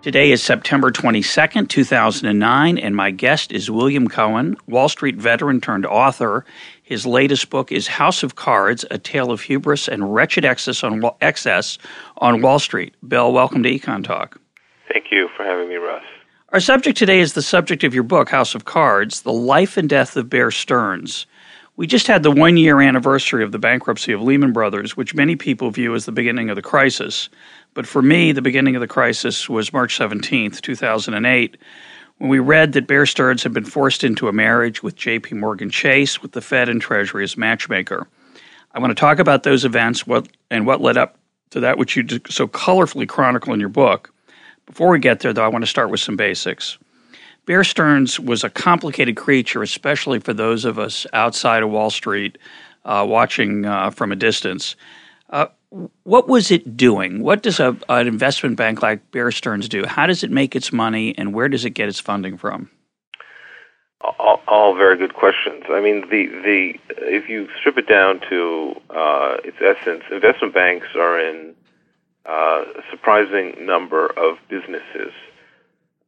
Today is September 22nd, 2009, and my guest is William Cohan, Wall Street veteran turned author. His latest book is House of Cards A Tale of Hubris and Wretched Excess on, Excess on Wall Street. Bill, welcome to Econ Talk. Thank you for having me, Russ. Our subject today is the subject of your book, House of Cards The Life and Death of Bear Stearns. We just had the one year anniversary of the bankruptcy of Lehman Brothers, which many people view as the beginning of the crisis. But for me, the beginning of the crisis was March 17th, 2008, when we read that Bear Stearns had been forced into a marriage with JP Morgan Chase with the Fed and Treasury as matchmaker. I want to talk about those events what, and what led up to that, which you so colorfully chronicle in your book. Before we get there, though, I want to start with some basics. Bear Stearns was a complicated creature, especially for those of us outside of Wall Street uh, watching uh, from a distance. Uh, what was it doing? What does a, an investment bank like Bear Stearns do? How does it make its money, and where does it get its funding from? All, all very good questions. I mean, the the if you strip it down to uh, its essence, investment banks are in uh, a surprising number of businesses.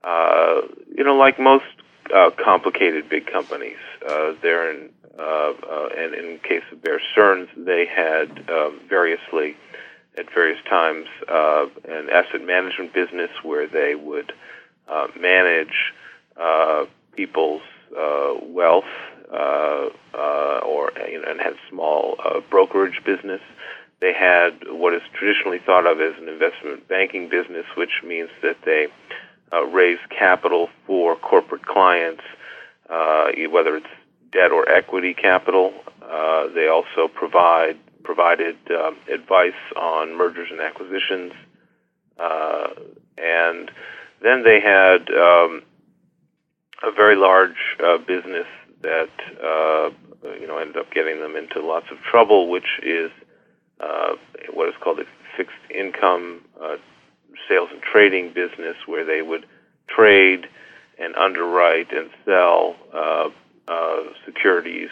Uh, you know, like most uh, complicated big companies, uh, they're in and in case of Bear Stearns, they had um, variously, at various times, uh, an asset management business where they would uh, manage uh, people's uh, wealth, uh, uh, or you know, and had small uh, brokerage business. They had what is traditionally thought of as an investment banking business, which means that they uh, raise capital for corporate clients, uh, whether it's debt or equity capital. Uh, they also provide provided um, advice on mergers and acquisitions, uh, and then they had um, a very large uh, business that uh, you know ended up getting them into lots of trouble, which is uh, what is called a fixed income uh, sales and trading business, where they would trade and underwrite and sell uh, securities,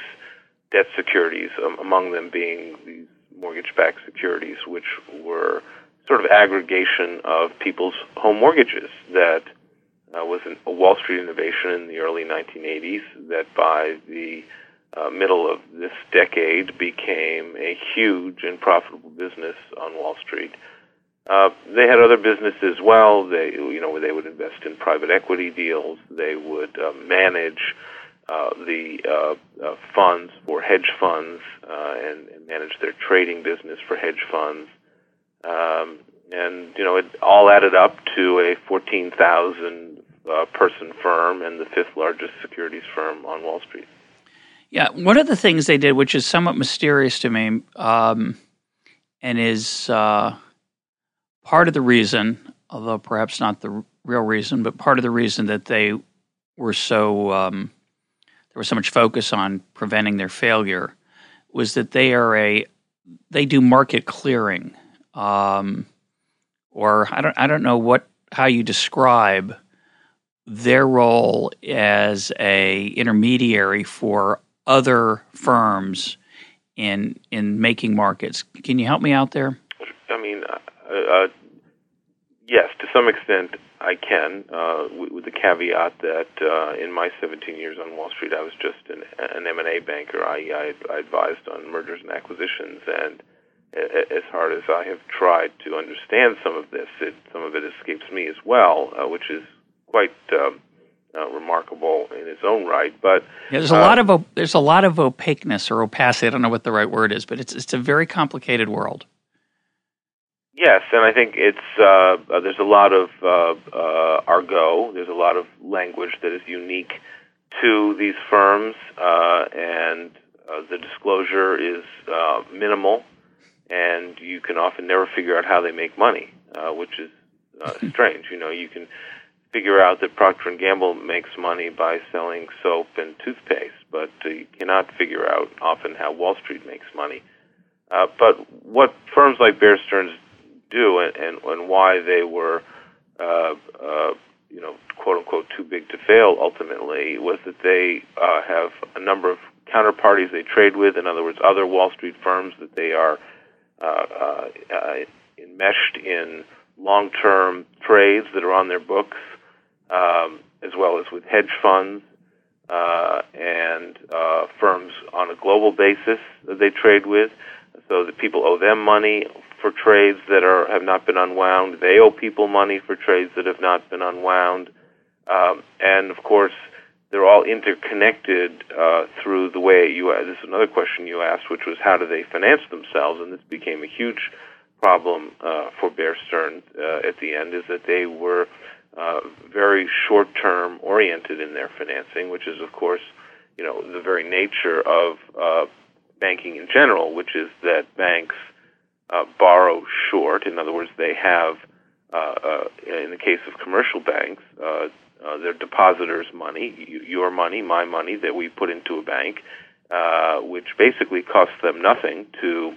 debt securities, um, among them being these mortgage-backed securities, which were sort of aggregation of people's home mortgages that uh, was an, a Wall Street innovation in the early 1980s that by the uh, middle of this decade became a huge and profitable business on Wall Street. Uh, they had other businesses as well. They, you know, they would invest in private equity deals. They would uh, manage uh, the uh, uh, funds for hedge funds uh, and, and manage their trading business for hedge funds. Um, and you know, it all added up to a 14,000 uh, person firm and the fifth largest securities firm on Wall Street. Yeah, one of the things they did, which is somewhat mysterious to me, um, and is part of the reason, although perhaps not the real reason, but part of the reason that they were so um, there was so much focus on preventing their failure was that they are a they do market clearing, um, or I don't I don't know what how you describe their role as a intermediary for other firms in in making markets. Can you help me out there? I mean, uh, uh, yes, to some extent, I can, uh, with, the caveat that uh, in my 17 years on Wall Street, I was just an, an M&A banker. I, I, I advised on mergers and acquisitions, and as hard as I have tried to understand some of this, it, some of it escapes me as well, uh, which is quite um, uh, remarkable in its own right. But yeah, there's a uh, lot of there's a lot of opaqueness or opacity. I don't know what the right word is, but it's it's a very complicated world. Yes, and I think it's uh, uh, there's a lot of uh, uh, argot. There's a lot of language that is unique to these firms, uh, and uh, the disclosure is uh, minimal, and you can often never figure out how they make money, uh, which is uh, strange. You know, you can figure out that Procter and Gamble makes money by selling soap and toothpaste, but uh, you cannot figure out often how Wall Street makes money. Uh, but what firms like Bear Stearns do, and, and, and why they were, uh, uh, you know, quote unquote, too big to fail ultimately, was that they uh, have a number of counterparties they trade with. In other words, other Wall Street firms that they are uh, uh, uh, enmeshed in long-term trades that are on their books, um, as well as with hedge funds and firms on a global basis that they trade with. So that people owe them money for trades that are have not been unwound. They owe people money for trades that have not been unwound. Um, and of course, they're all interconnected uh, through the way you. This is another question you asked, which was how do they finance themselves? And this became a huge problem uh, for Bear Stearns uh, at the end. Is that they were uh, very short-term oriented in their financing, which is, of course, you know, the very nature of uh, banking in general, which is that banks uh, borrow short. In other words, they have, in the case of commercial banks uh, their depositors' money, your money, my money that we put into a bank, uh, which basically costs them nothing to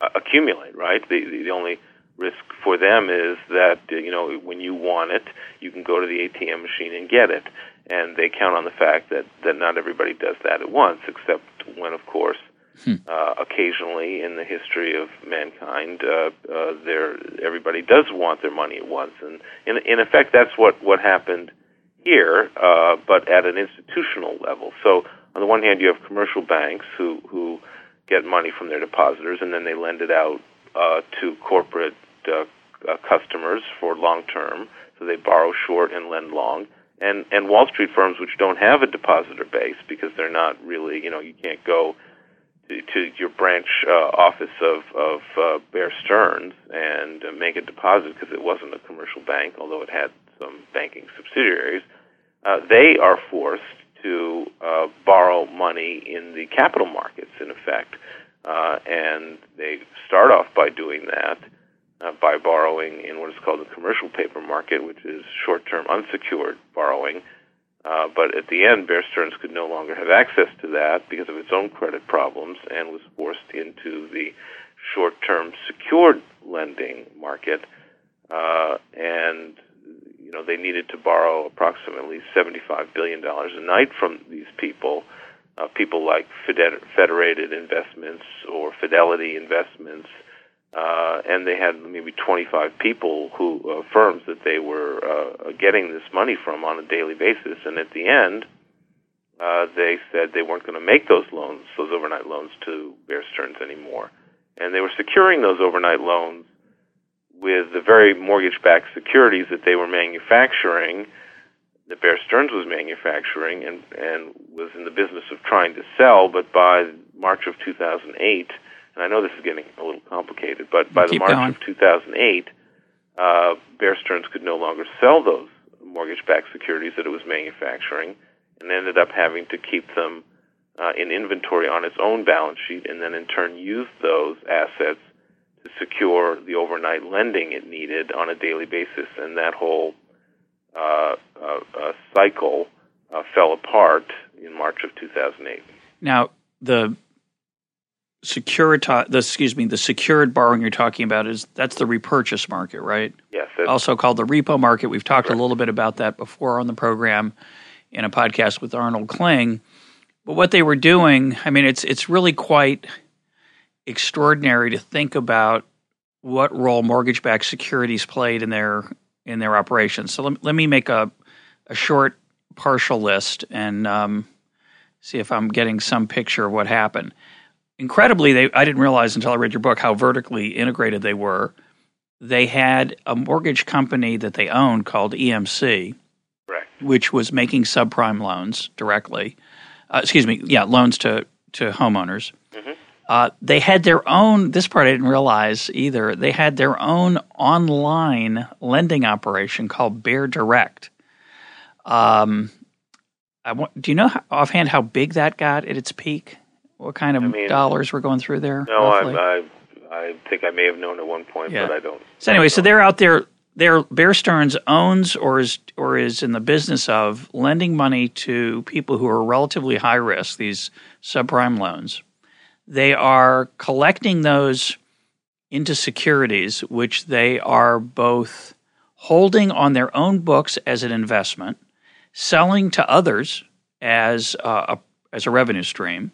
uh, accumulate. Right? The, the the only risk for them is that uh, you know when you want it, you can go to the ATM machine and get it, and they count on the fact that that not everybody does that at once, except when, of course, Hmm. Uh, occasionally in the history of mankind, uh, uh, there everybody does want their money at once, and in, in effect, that's what what happened here, uh, but at an institutional level. So, on the one hand, you have commercial banks who who get money from their depositors, and then they lend it out uh, to corporate uh, uh, customers for long term. So they borrow short and lend long. And and Wall Street firms which don't have a depositor base because they're not really, you know, you can't go to, your branch uh, office of of uh, Bear Stearns and uh, make a deposit because it wasn't a commercial bank, although it had some banking subsidiaries. Uh, they are forced to uh, borrow money in the capital markets, in effect, uh, and they start off by doing that by borrowing in what is called the commercial paper market, which is short-term unsecured borrowing uh, but at the end, Bear Stearns could no longer have access to that because of its own credit problems and was forced into the short-term secured lending market. Uh, and you know they needed to borrow approximately seventy-five billion dollars a night from these people, uh, people like Federated Investments or Fidelity Investments, uh, and they had maybe 25 people who uh, firms that they were uh, getting this money from on a daily basis. And at the end, uh, they said they weren't going to make those loans, those overnight loans, to Bear Stearns anymore, and they were securing those overnight loans with the very mortgage-backed securities that they were manufacturing. That Bear Stearns was manufacturing and and was in the business of trying to sell, but by March of 2008 and I know this is getting a little complicated, but by the March going. of 2008, uh, Bear Stearns could no longer sell those mortgage-backed securities that it was manufacturing, and ended up having to keep them uh, in inventory on its own balance sheet, and then in turn use those assets to secure the overnight lending it needed on a daily basis, and that whole uh, uh, uh cycle uh, fell apart in March of 2008. Now, the securita the excuse me the secured borrowing you're talking about is that's the repurchase market right? Yes also called the repo market. We've talked correct. a little bit about that before on the program in a podcast with arnold kling. But what they were doing i mean it's it's really quite extraordinary to think about what role mortgage-backed securities played in their in their operations. So let, let me make a a short partial list and um, see if i'm getting some picture of what happened incredibly, they I didn't realize until I read your book how vertically integrated they were. They had a mortgage company that they owned called EMC, right. which was making subprime loans directly. Uh, excuse me, yeah, loans to to homeowners. Mm-hmm. Uh, they had their own. This part I didn't realize either. They had their own online lending operation called Bear Direct. Um, I want, do you know offhand how big that got at its peak? What kind of I mean, dollars were going through there? No, I, I, I think I may have known at one point, yeah. but I don't. So anyway, so they're out there there, Bear Stearns owns or is or is in the business of lending money to people who are relatively high risk, these subprime loans. They are collecting those into securities, which they are both holding on their own books as an investment, selling to others as uh, a, as a revenue stream,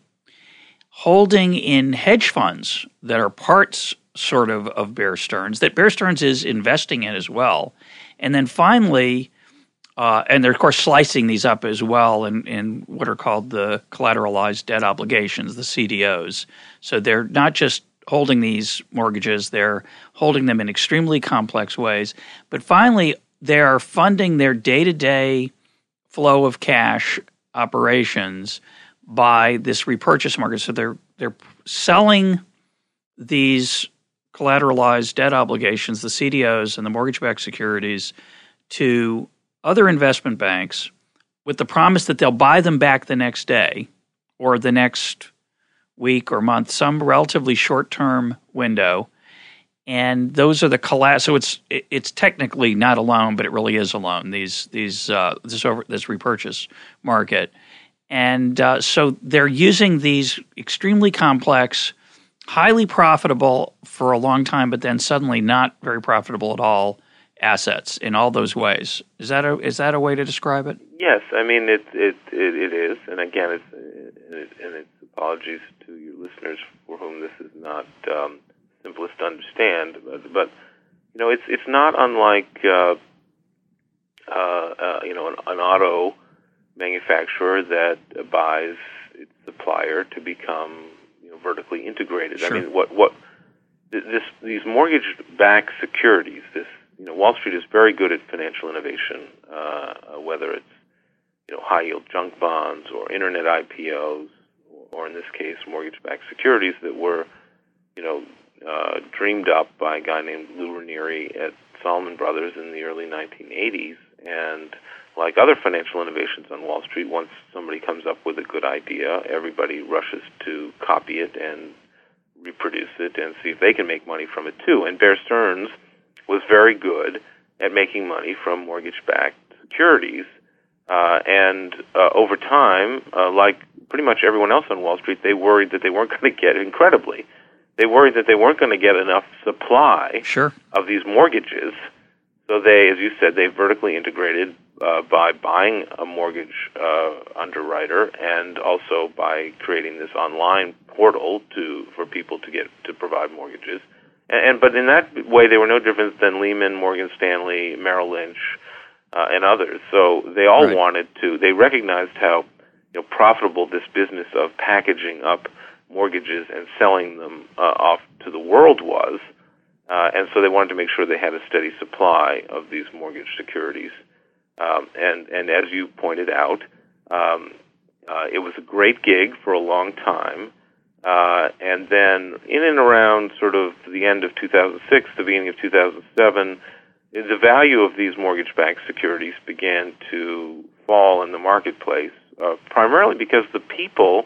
holding in hedge funds that are parts sort of of Bear Stearns that Bear Stearns is investing in as well, and then finally. Uh, and they're of course slicing these up as well in, in what are called the collateralized debt obligations, the CDOs. So they're not just holding these mortgages, they're holding them in extremely complex ways. But finally, they are funding their day to day flow of cash operations by this repurchase market. So they're they're selling these collateralized debt obligations, the CDOs and the mortgage-backed securities, to other investment banks with the promise that they'll buy them back the next day or the next week or month, some relatively short-term window. And those are the collapse. So it's it's technically not a loan, but it really is a loan. These these uh, this over this repurchase market, and uh, so they're using these extremely complex, highly profitable for a long time, but then suddenly not very profitable at all assets in all those ways. Is that a is that a way to describe it? Yes, I mean it it it, it is, and again, it's and it's apologies to your listeners for whom this is not um, simplest to understand, but, but you know it's it's not unlike uh, uh, uh, you know an, an auto manufacturer that buys its supplier to become you know, vertically integrated. Sure. I mean, what what this these mortgage-backed securities. This you know, Wall Street is very good at financial innovation, uh, whether it's you know high-yield junk bonds or internet IPOs, or in this case, mortgage-backed securities that were you know uh, dreamed up by a guy named Lou Ranieri at Salomon Brothers in the early 1980s, and like other financial innovations on Wall Street, once somebody comes up with a good idea, everybody rushes to copy it and reproduce it and see if they can make money from it too. And Bear Stearns was very good at making money from mortgage-backed securities. Uh, and uh, over time, uh, like pretty much everyone else on Wall Street, they worried that they weren't going to get incredibly. They worried that they weren't going to get enough supply sure. of these mortgages. So they, as you said, they vertically integrated uh, by buying a mortgage uh, underwriter and also by creating this online portal to for people to get to provide mortgages. And, and but in that way, they were no different than Lehman, Morgan Stanley, Merrill Lynch, uh, and others. So they all right. wanted to. They recognized how you know profitable this business of packaging up mortgages and selling them uh, off to the world was. Uh, and so they wanted to make sure they had a steady supply of these mortgage securities. Um, and and as you pointed out, um, uh, it was a great gig for a long time. Uh, and then in and around sort of the end of 2006, the beginning of 2007, the value of these mortgage-backed securities began to fall in the marketplace, uh, primarily because the people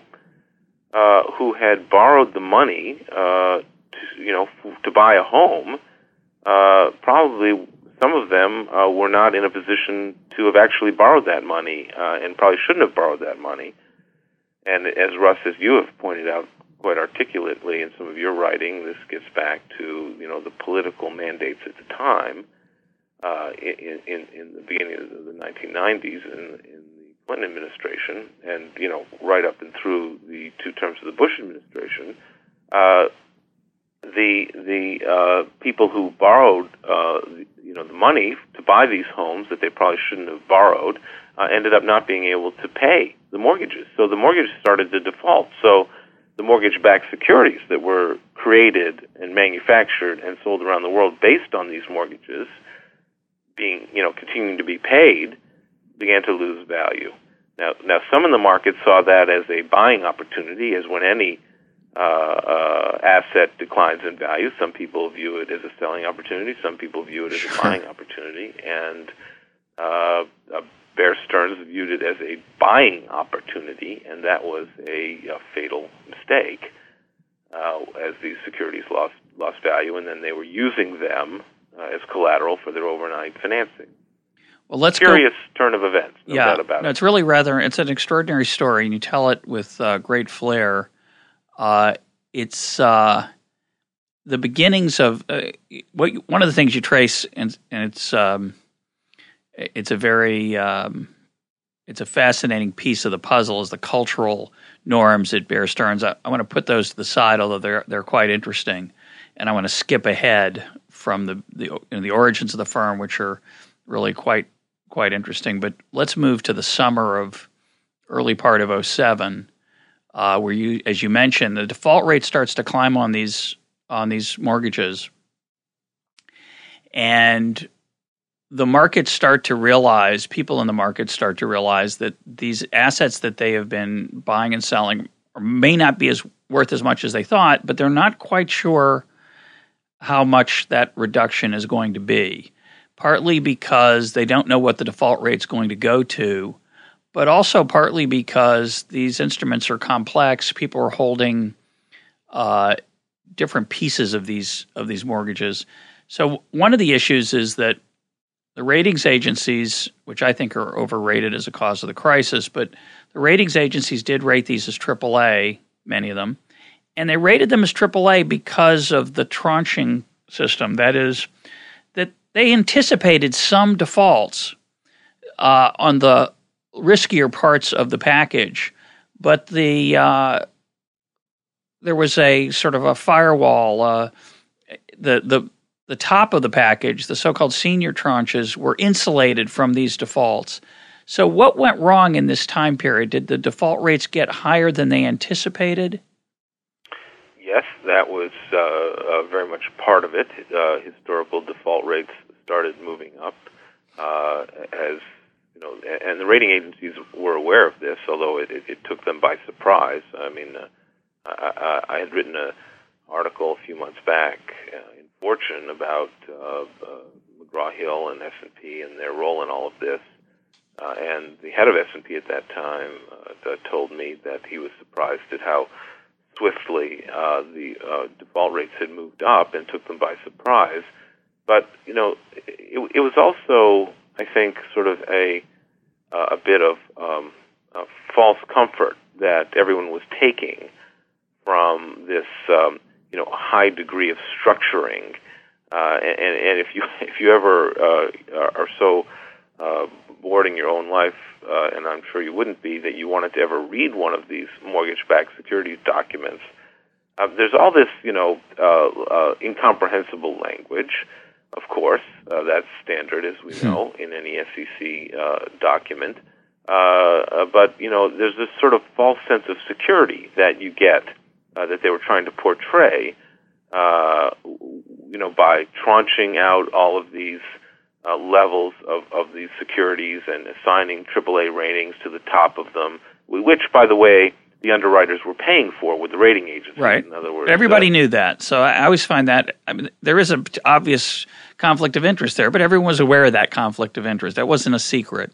uh, who had borrowed the money, uh, to, you know, f- to buy a home, uh, probably some of them uh, were not in a position to have actually borrowed that money uh, and probably shouldn't have borrowed that money. And as Russ, as you have pointed out quite articulately in some of your writing, this gets back to you know the political mandates at the time uh, in, in, in the beginning of the 1990s in, in the Clinton administration, and you know right up and through the two terms of the Bush administration. Uh, the the uh, people who borrowed uh, you know the money to buy these homes that they probably shouldn't have borrowed uh, ended up not being able to pay the mortgages. So the mortgages started to default. So the mortgage-backed securities that were created and manufactured and sold around the world based on these mortgages being you know continuing to be paid began to lose value. Now now some in the market saw that as a buying opportunity, as when any uh, uh, asset declines in value. Some people view it as a selling opportunity. Some people view it as Sure. a buying opportunity. And uh, uh, Bear Stearns viewed it as a buying opportunity, and that was a, a fatal mistake. Uh, as these securities lost lost value, and then they were using them uh, as collateral for their overnight financing. Well, let's curious go. turn of events. No yeah, doubt about no, it. it's really rather. It's an extraordinary story, and you tell it with uh, great flair. Uh, it's uh, the beginnings of uh, what one of the things you trace, and, and it's um, it's a very um, it's a fascinating piece of the puzzle is the cultural norms at Bear Stearns. I, I want to put those to the side, although they're they're quite interesting, and I want to skip ahead from the the, you know, the origins of the firm, which are really quite quite interesting. But let's move to the summer of early part of 07, uh, where you, as you mentioned, the default rate starts to climb on these on these mortgages, and the markets start to realize, people in the market start to realize that these assets that they have been buying and selling may not be as worth as much as they thought, but they're not quite sure how much that reduction is going to be. Partly because they don't know what the default rate is going to go to, but also partly because these instruments are complex. People are holding uh, different pieces of these of these mortgages. So one of the issues is that the ratings agencies, which I think are overrated as a cause of the crisis, but the ratings agencies did rate these as AAA, many of them, and they rated them as AAA because of the tranching system. That is, that they anticipated some defaults uh, on the riskier parts of the package, but the uh, there was a sort of a firewall. Uh, the the the top of the package, the so-called senior tranches, were insulated from these defaults. So, what went wrong in this time period? Did the default rates get higher than they anticipated? Yes, that was uh, uh, very much part of it. Uh, historical default rates started moving up uh, as you know, and the rating agencies were aware of this, although it, it, it took them by surprise. I mean, uh, I, I, I had written an article a few months back uh, in Fortune about uh, uh, McGraw Hill and S and P and their role in all of this. Uh, and the head of S and P at that time uh, told me that he was surprised at how swiftly uh, the uh, default rates had moved up and took them by surprise. But you know, it, it was also, I think, sort of a uh, a bit of um, uh, false comfort that everyone was taking from this, um, you know, high degree of structuring. Uh, and, and if you if you ever uh, are so uh, bored in your own life, uh, and I'm sure you wouldn't be, that you wanted to ever read one of these mortgage-backed securities documents, uh, there's all this, you know, uh, uh, incomprehensible language. Of course, uh, that's standard, as we know, in any SEC uh, document. Uh, uh, but you know, there's this sort of false sense of security that you get uh, that they were trying to portray. Uh, you know, by tranching out all of these uh, levels of, of these securities and assigning AAA ratings to the top of them, which, by the way, the underwriters were paying for with the rating agencies. Right. In other words, everybody uh, knew that. So I always find that I mean, there is an obvious conflict of interest there, but everyone was aware of that conflict of interest. That wasn't a secret.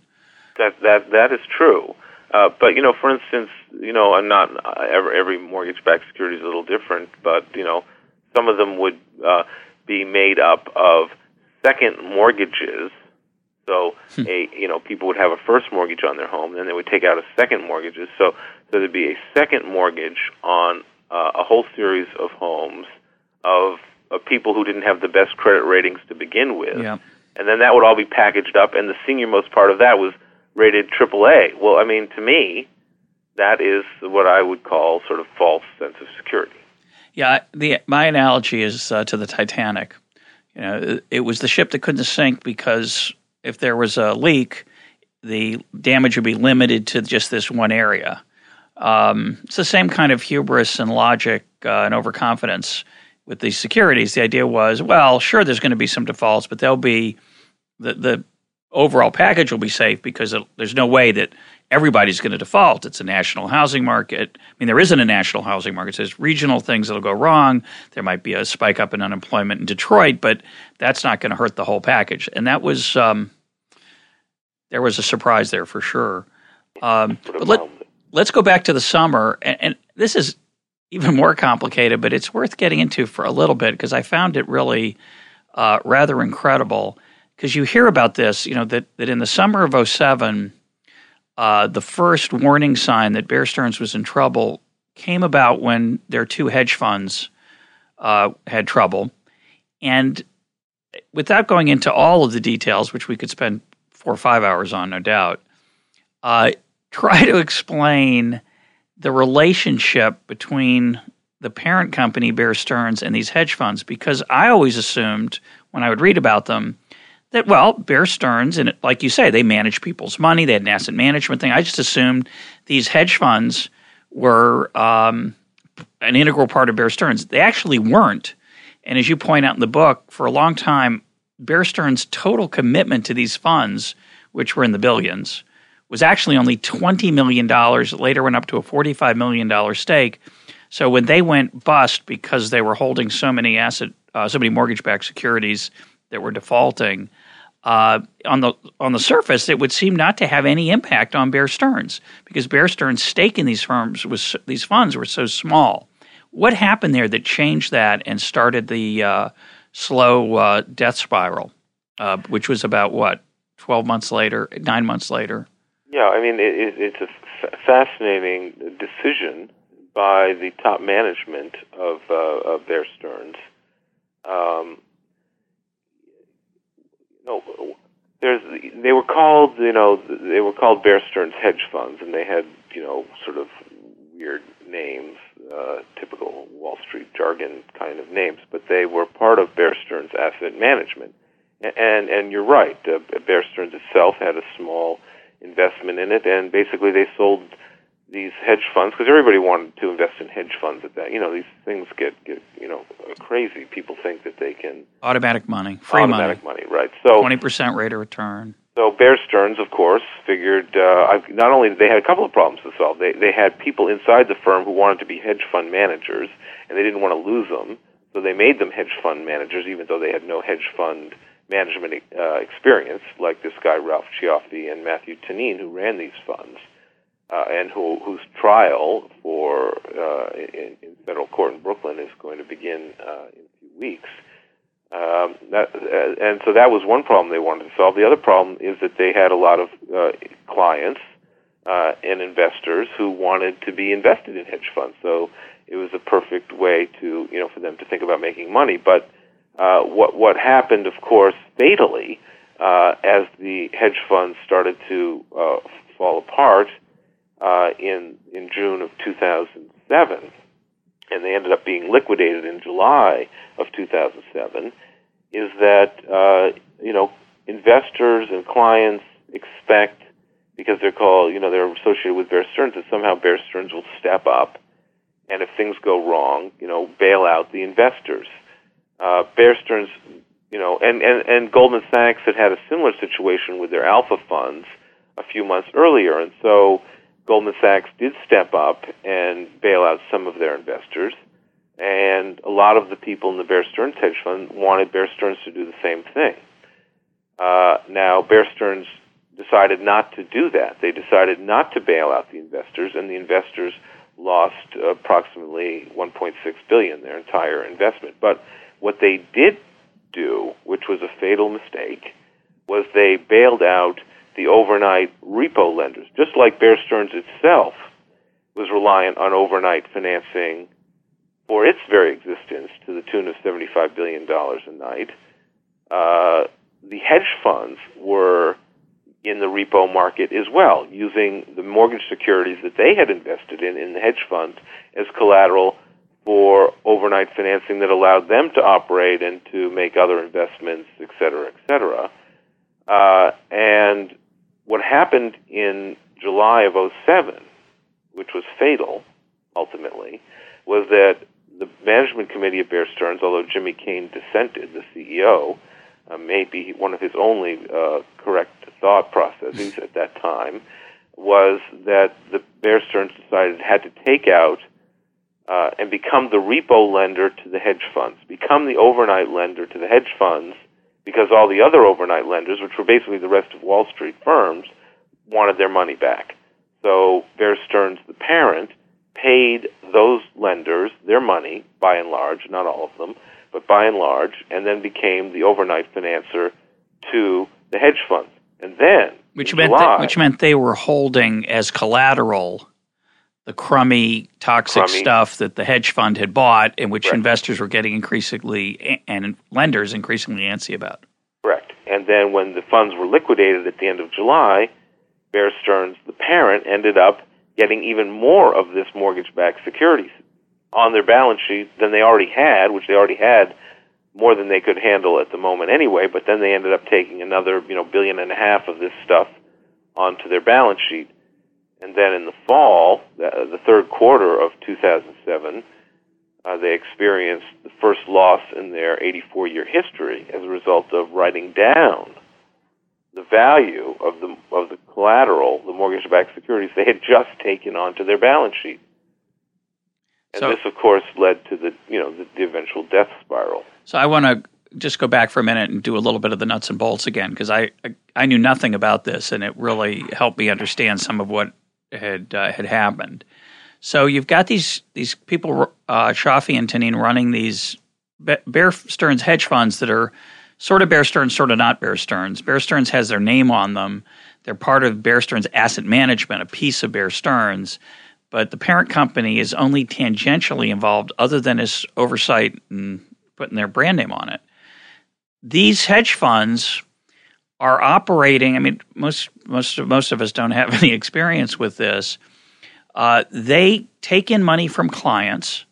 That that that is true. Uh, but you know, for instance, you know, I'm not uh, every, every mortgage-backed security is a little different, but you know, some of them would uh, be made up of second mortgages. So a you know people would have a first mortgage on their home, then they would take out a second mortgage. So so there'd be a second mortgage on uh, a whole series of homes of, of people who didn't have the best credit ratings to begin with. Yeah. And then that would all be packaged up, and the senior most part of that was rated AAA. Well, I mean, to me, that is what I would call sort of false sense of security. Yeah, the my analogy is uh, to the Titanic. You know, it, it was the ship that couldn't sink because if there was a leak, the damage would be limited to just this one area. Um, it's the same kind of hubris and logic uh, and overconfidence with these securities. The idea was, well, sure, there's going to be some defaults, but they'll be the the overall package will be safe because it, there's no way that everybody's going to default. It's a national housing market. I mean, there isn't a national housing market. There's regional things that'll go wrong. There might be a spike up in unemployment in Detroit, but that's not going to hurt the whole package. And that was um, there was a surprise there for sure. Um, but let, let's go back to the summer, and, and this is even more complicated, but it's worth getting into for a little bit because I found it really uh, rather incredible because you hear about this, you know, that, that in the summer of 07, uh, the first warning sign that Bear Stearns was in trouble came about when their two hedge funds uh, had trouble. And without going into all of the details, which we could spend four or five hours on, no doubt, uh, try to explain the relationship between the parent company, Bear Stearns, and these hedge funds, because I always assumed when I would read about them that, well, Bear Stearns, and like you say, they manage people's money, they had an asset management thing. I just assumed these hedge funds were um, an integral part of Bear Stearns. They actually weren't. And as you point out in the book, for a long time, Bear Stearns' total commitment to these funds, which were in the billions, was actually only $20 million. Later went up to a $45 million stake. So when they went bust because they were holding so many asset, uh, so many mortgage-backed securities that were defaulting, uh, on the on the surface, it would seem not to have any impact on Bear Stearns because Bear Stearns' stake in these firms was these funds were so small. What happened there that changed that and started the uh, slow uh, death spiral, uh, which was about what twelve months later, nine months later? Yeah, I mean it, it's a fascinating decision by the top management of, uh, of Bear Stearns. Um, no, there's they were called you know they were called Bear Stearns hedge funds, and they had you know sort of weird names, uh, typical Wall Street jargon kind of names, but they were part of Bear Stearns Asset Management. And and you're right, uh, Bear Stearns itself had a small investment in it, and basically they sold these hedge funds because everybody wanted to invest in hedge funds at that. You know, these things get get you know crazy. People think that they can automatic money, free automatic money, money right? So twenty percent rate of return. So Bear Stearns, of course, figured uh, not only they had a couple of problems to solve. They they had people inside the firm who wanted to be hedge fund managers, and they didn't want to lose them. So they made them hedge fund managers, even though they had no hedge fund management uh, experience, like this guy Ralph Cioffi and Matthew Tannin, who ran these funds uh, and who, whose trial for uh, in, in, federal court in Brooklyn is going to begin uh, in a few weeks. Um, that, uh, and so that was one problem they wanted to solve. The other problem is that they had a lot of uh, clients uh, and investors who wanted to be invested in hedge funds. So it was a perfect way to, you know, for them to think about making money. But what what happened, of course, fatally, as the hedge funds started to fall apart uh, in in June of 2007, and they ended up being liquidated in July of 2007, is that uh, you know investors and clients expect because they're called you know they're associated with Bear Stearns that somehow Bear Stearns will step up, and if things go wrong, you know bail out the investors. Uh, Bear Stearns, you know, and, and and Goldman Sachs had had a similar situation with their alpha funds a few months earlier, and so Goldman Sachs did step up and bail out some of their investors, and a lot of the people in the Bear Stearns hedge fund wanted Bear Stearns to do the same thing. Uh, now, Bear Stearns decided not to do that. They decided not to bail out the investors, and the investors lost approximately 1.6 billion, their entire investment. But what they did do, which was a fatal mistake, was they bailed out the overnight repo lenders, just like Bear Stearns itself was reliant on overnight financing for its very existence to the tune of $75 billion a night. Uh, the hedge funds were in the repo market as well, using the mortgage securities that they had invested in in the hedge funds as collateral for overnight financing that allowed them to operate and to make other investments, et cetera, et cetera. Uh, and what happened in July of 07, which was fatal ultimately, was that the management committee of Bear Stearns, although Jimmy Cayne dissented, the CEO, uh, maybe one of his only uh, correct thought processes at that time, was that the Bear Stearns decided had to take out uh, and become the repo lender to the hedge funds, become the overnight lender to the hedge funds because all the other overnight lenders, which were basically the rest of Wall Street firms, wanted their money back. So Bear Stearns, the parent, paid those lenders their money, by and large, not all of them, but by and large, and then became the overnight financer to the hedge funds. And then, which meant July, that, which meant they were holding as collateral the crummy, toxic crummy. stuff that the hedge fund had bought, and which Correct. investors were getting increasingly and lenders increasingly antsy about. Correct. And then when the funds were liquidated at the end of July, Bear Stearns, the parent, ended up getting even more of this mortgage-backed securities on their balance sheet than they already had, which they already had more than they could handle at the moment anyway. But then they ended up taking another, you know, billion and a half of this stuff onto their balance sheet. And then in the fall, the, the third quarter of 2007, uh, they experienced the first loss in their 84 year history as a result of writing down the value of the of the collateral, the mortgage-backed securities they had just taken onto their balance sheet. And so, this, of course, led to the you know the, the eventual death spiral. So I want to just go back for a minute and do a little bit of the nuts and bolts again because I, I, I knew nothing about this and it really helped me understand some of what had uh, had happened. So you've got these these people, uh, Cioffi and Tannin, running these Bear Stearns hedge funds that are sort of Bear Stearns, sort of not Bear Stearns. Bear Stearns has their name on them. They're part of Bear Stearns Asset Management, a piece of Bear Stearns, but the parent company is only tangentially involved, other than its oversight and putting their brand name on it. These hedge funds are operating. I mean, most most most of us don't have any experience with this. Uh, they take in money from clients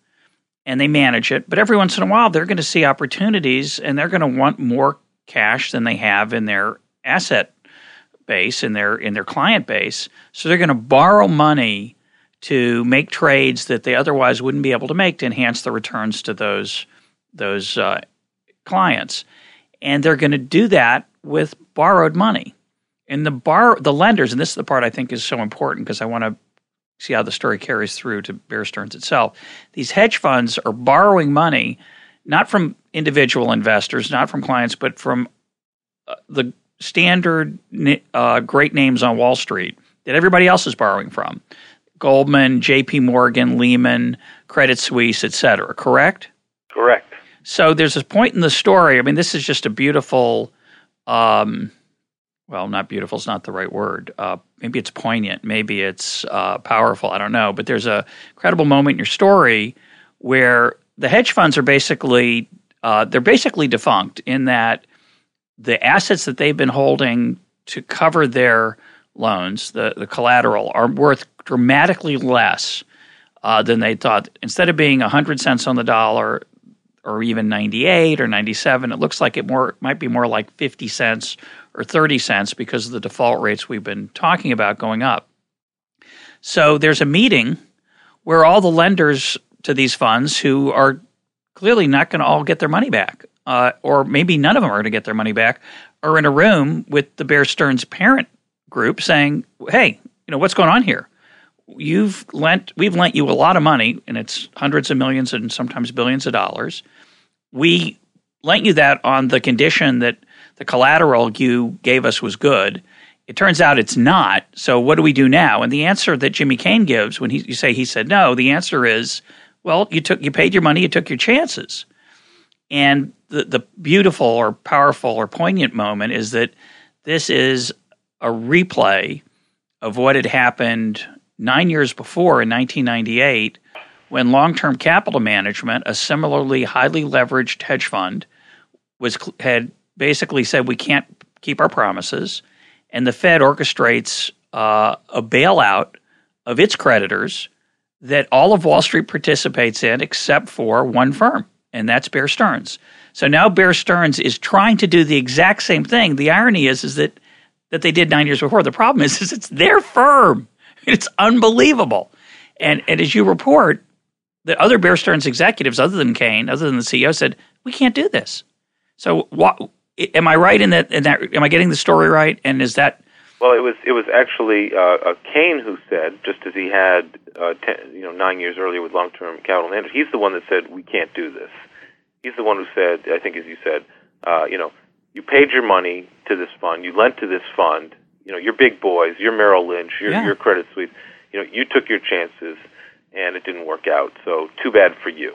and they manage it, but every once in a while they're going to see opportunities and they're going to want more cash than they have in their asset base in their in their client base. So they're going to borrow money to make trades that they otherwise wouldn't be able to make to enhance the returns to those those uh, clients, and they're going to do that with borrowed money. And the bar the lenders, and this is the part I think is so important because I want to see how the story carries through to Bear Stearns itself. These hedge funds are borrowing money not from individual investors, not from clients, but from uh, the standard uh, great names on Wall Street that everybody else is borrowing from. Goldman, J.P. Morgan, Lehman, Credit Suisse, et cetera, correct? Correct. So there's a point in the story. I mean, this is just a beautiful, um, well, not beautiful is not the right word. Uh, maybe it's poignant. Maybe it's uh, powerful. I don't know. But there's a credible moment in your story where the hedge funds are basically uh, they're basically defunct in that the assets that they've been holding to cover their loans, the, the collateral, are worth dramatically less uh, than they thought. Instead of being 100 cents on the dollar, or even 98 or 97. It looks like it more might be more like 50 cents or 30 cents because of the default rates we've been talking about going up. So there's a meeting where all the lenders to these funds who are clearly not going to all get their money back, uh, or maybe none of them are going to get their money back, are in a room with the Bear Stearns parent group saying, "Hey, you know what's going on here? You've lent, we've lent you a lot of money, and it's hundreds of millions and sometimes billions of dollars we lent you that on the condition that the collateral you gave us was good. It turns out it's not. So what do we do now? And the answer that Jimmy Cayne gives when he, you say he said no, the answer is, well, you took you paid your money, you took your chances. And the the beautiful or powerful or poignant moment is that this is a replay of what had happened nine years before in 1998 when long term capital management, a similarly highly leveraged hedge fund, was had basically said we can't keep our promises, and the Fed orchestrates uh, a bailout of its creditors that all of Wall Street participates in except for one firm, and that's Bear Stearns. So now Bear Stearns is trying to do the exact same thing. The irony is, is that that they did nine years before. The problem is, is it's their firm. It's unbelievable. And and as you report, the other Bear Stearns executives, other than Cayne, other than the CEO, said we can't do this. So, what, am I right in that? In that, am I getting the story right? And is that? Well, it was it was actually uh, uh, Cayne who said, just as he had, uh, ten, you know, nine years earlier with long-term capital management. He's the one that said we can't do this. He's the one who said, I think, as you said, uh, you know, you paid your money to this fund, you lent to this fund. You know, you're big boys, you're Merrill Lynch, you're, yeah. you're Credit Suisse. You know, you took your chances and it didn't work out. So too bad for you.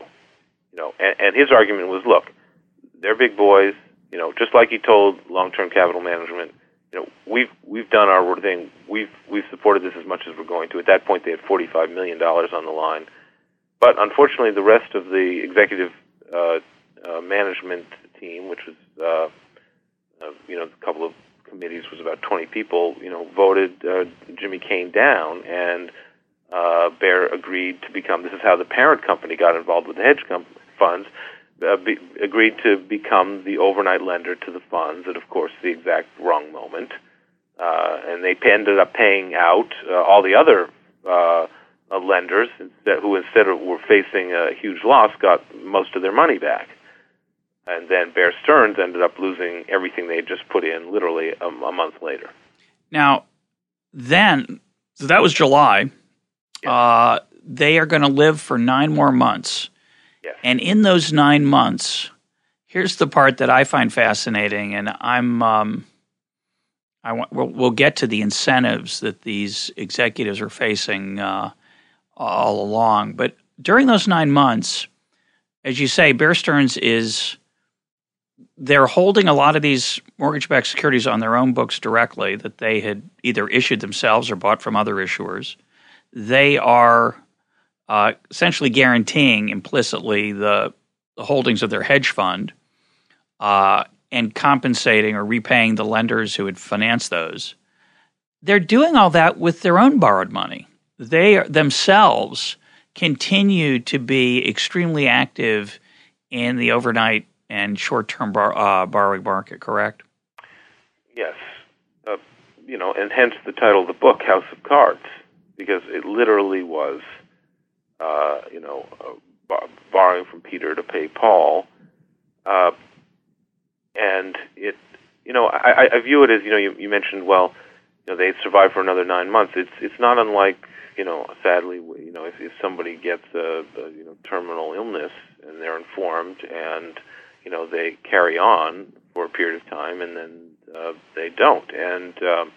You know, and, and his argument was, look, they're big boys. You know, just like he told long-term capital management, you know, we've we've done our thing. We've we've supported this as much as we're going to. At that point, they had forty-five million dollars on the line, but unfortunately, the rest of the executive uh, uh, management team, which was uh, uh, you know a couple of committees, was about twenty people. You know, voted uh, Jimmy Cayne down, and uh, Bear agreed to become. This is how the parent company got involved with the hedge com- funds uh, be, agreed to become the overnight lender to the funds at, of course, the exact wrong moment. Uh, and they ended up paying out uh, all the other uh, uh, lenders that, who instead of were facing a huge loss got most of their money back. And then Bear Stearns ended up losing everything they had just put in literally a, a month later. Now, then, so that was July. Yeah. Uh, they are going to live for nine more months and in those nine months, here's the part that I find fascinating, and I'm. Um, I want, we'll, we'll, get to the incentives that these executives are facing uh, all along. But during those nine months, as you say, Bear Stearns is they're holding a lot of these mortgage-backed securities on their own books directly that they had either issued themselves or bought from other issuers. They are uh, essentially guaranteeing implicitly the, the, holdings of their hedge fund uh, and compensating or repaying the lenders who had financed those. They're doing all that with their own borrowed money. They themselves continue to be extremely active in the overnight and short-term bar, uh, borrowing market. Correct? Yes. Uh, you know, and hence the title of the book, House of Cards, because it literally was uh, you know, uh, borrowing from Peter to pay Paul. Uh, and it, you know, I, I view it as, you know, you, you mentioned, well, you know, they survive for another nine months. It's it's not unlike, you know, sadly, you know, if, if somebody gets a, a you know terminal illness and they're informed and you know they carry on for a period of time and then uh, they don't. And um,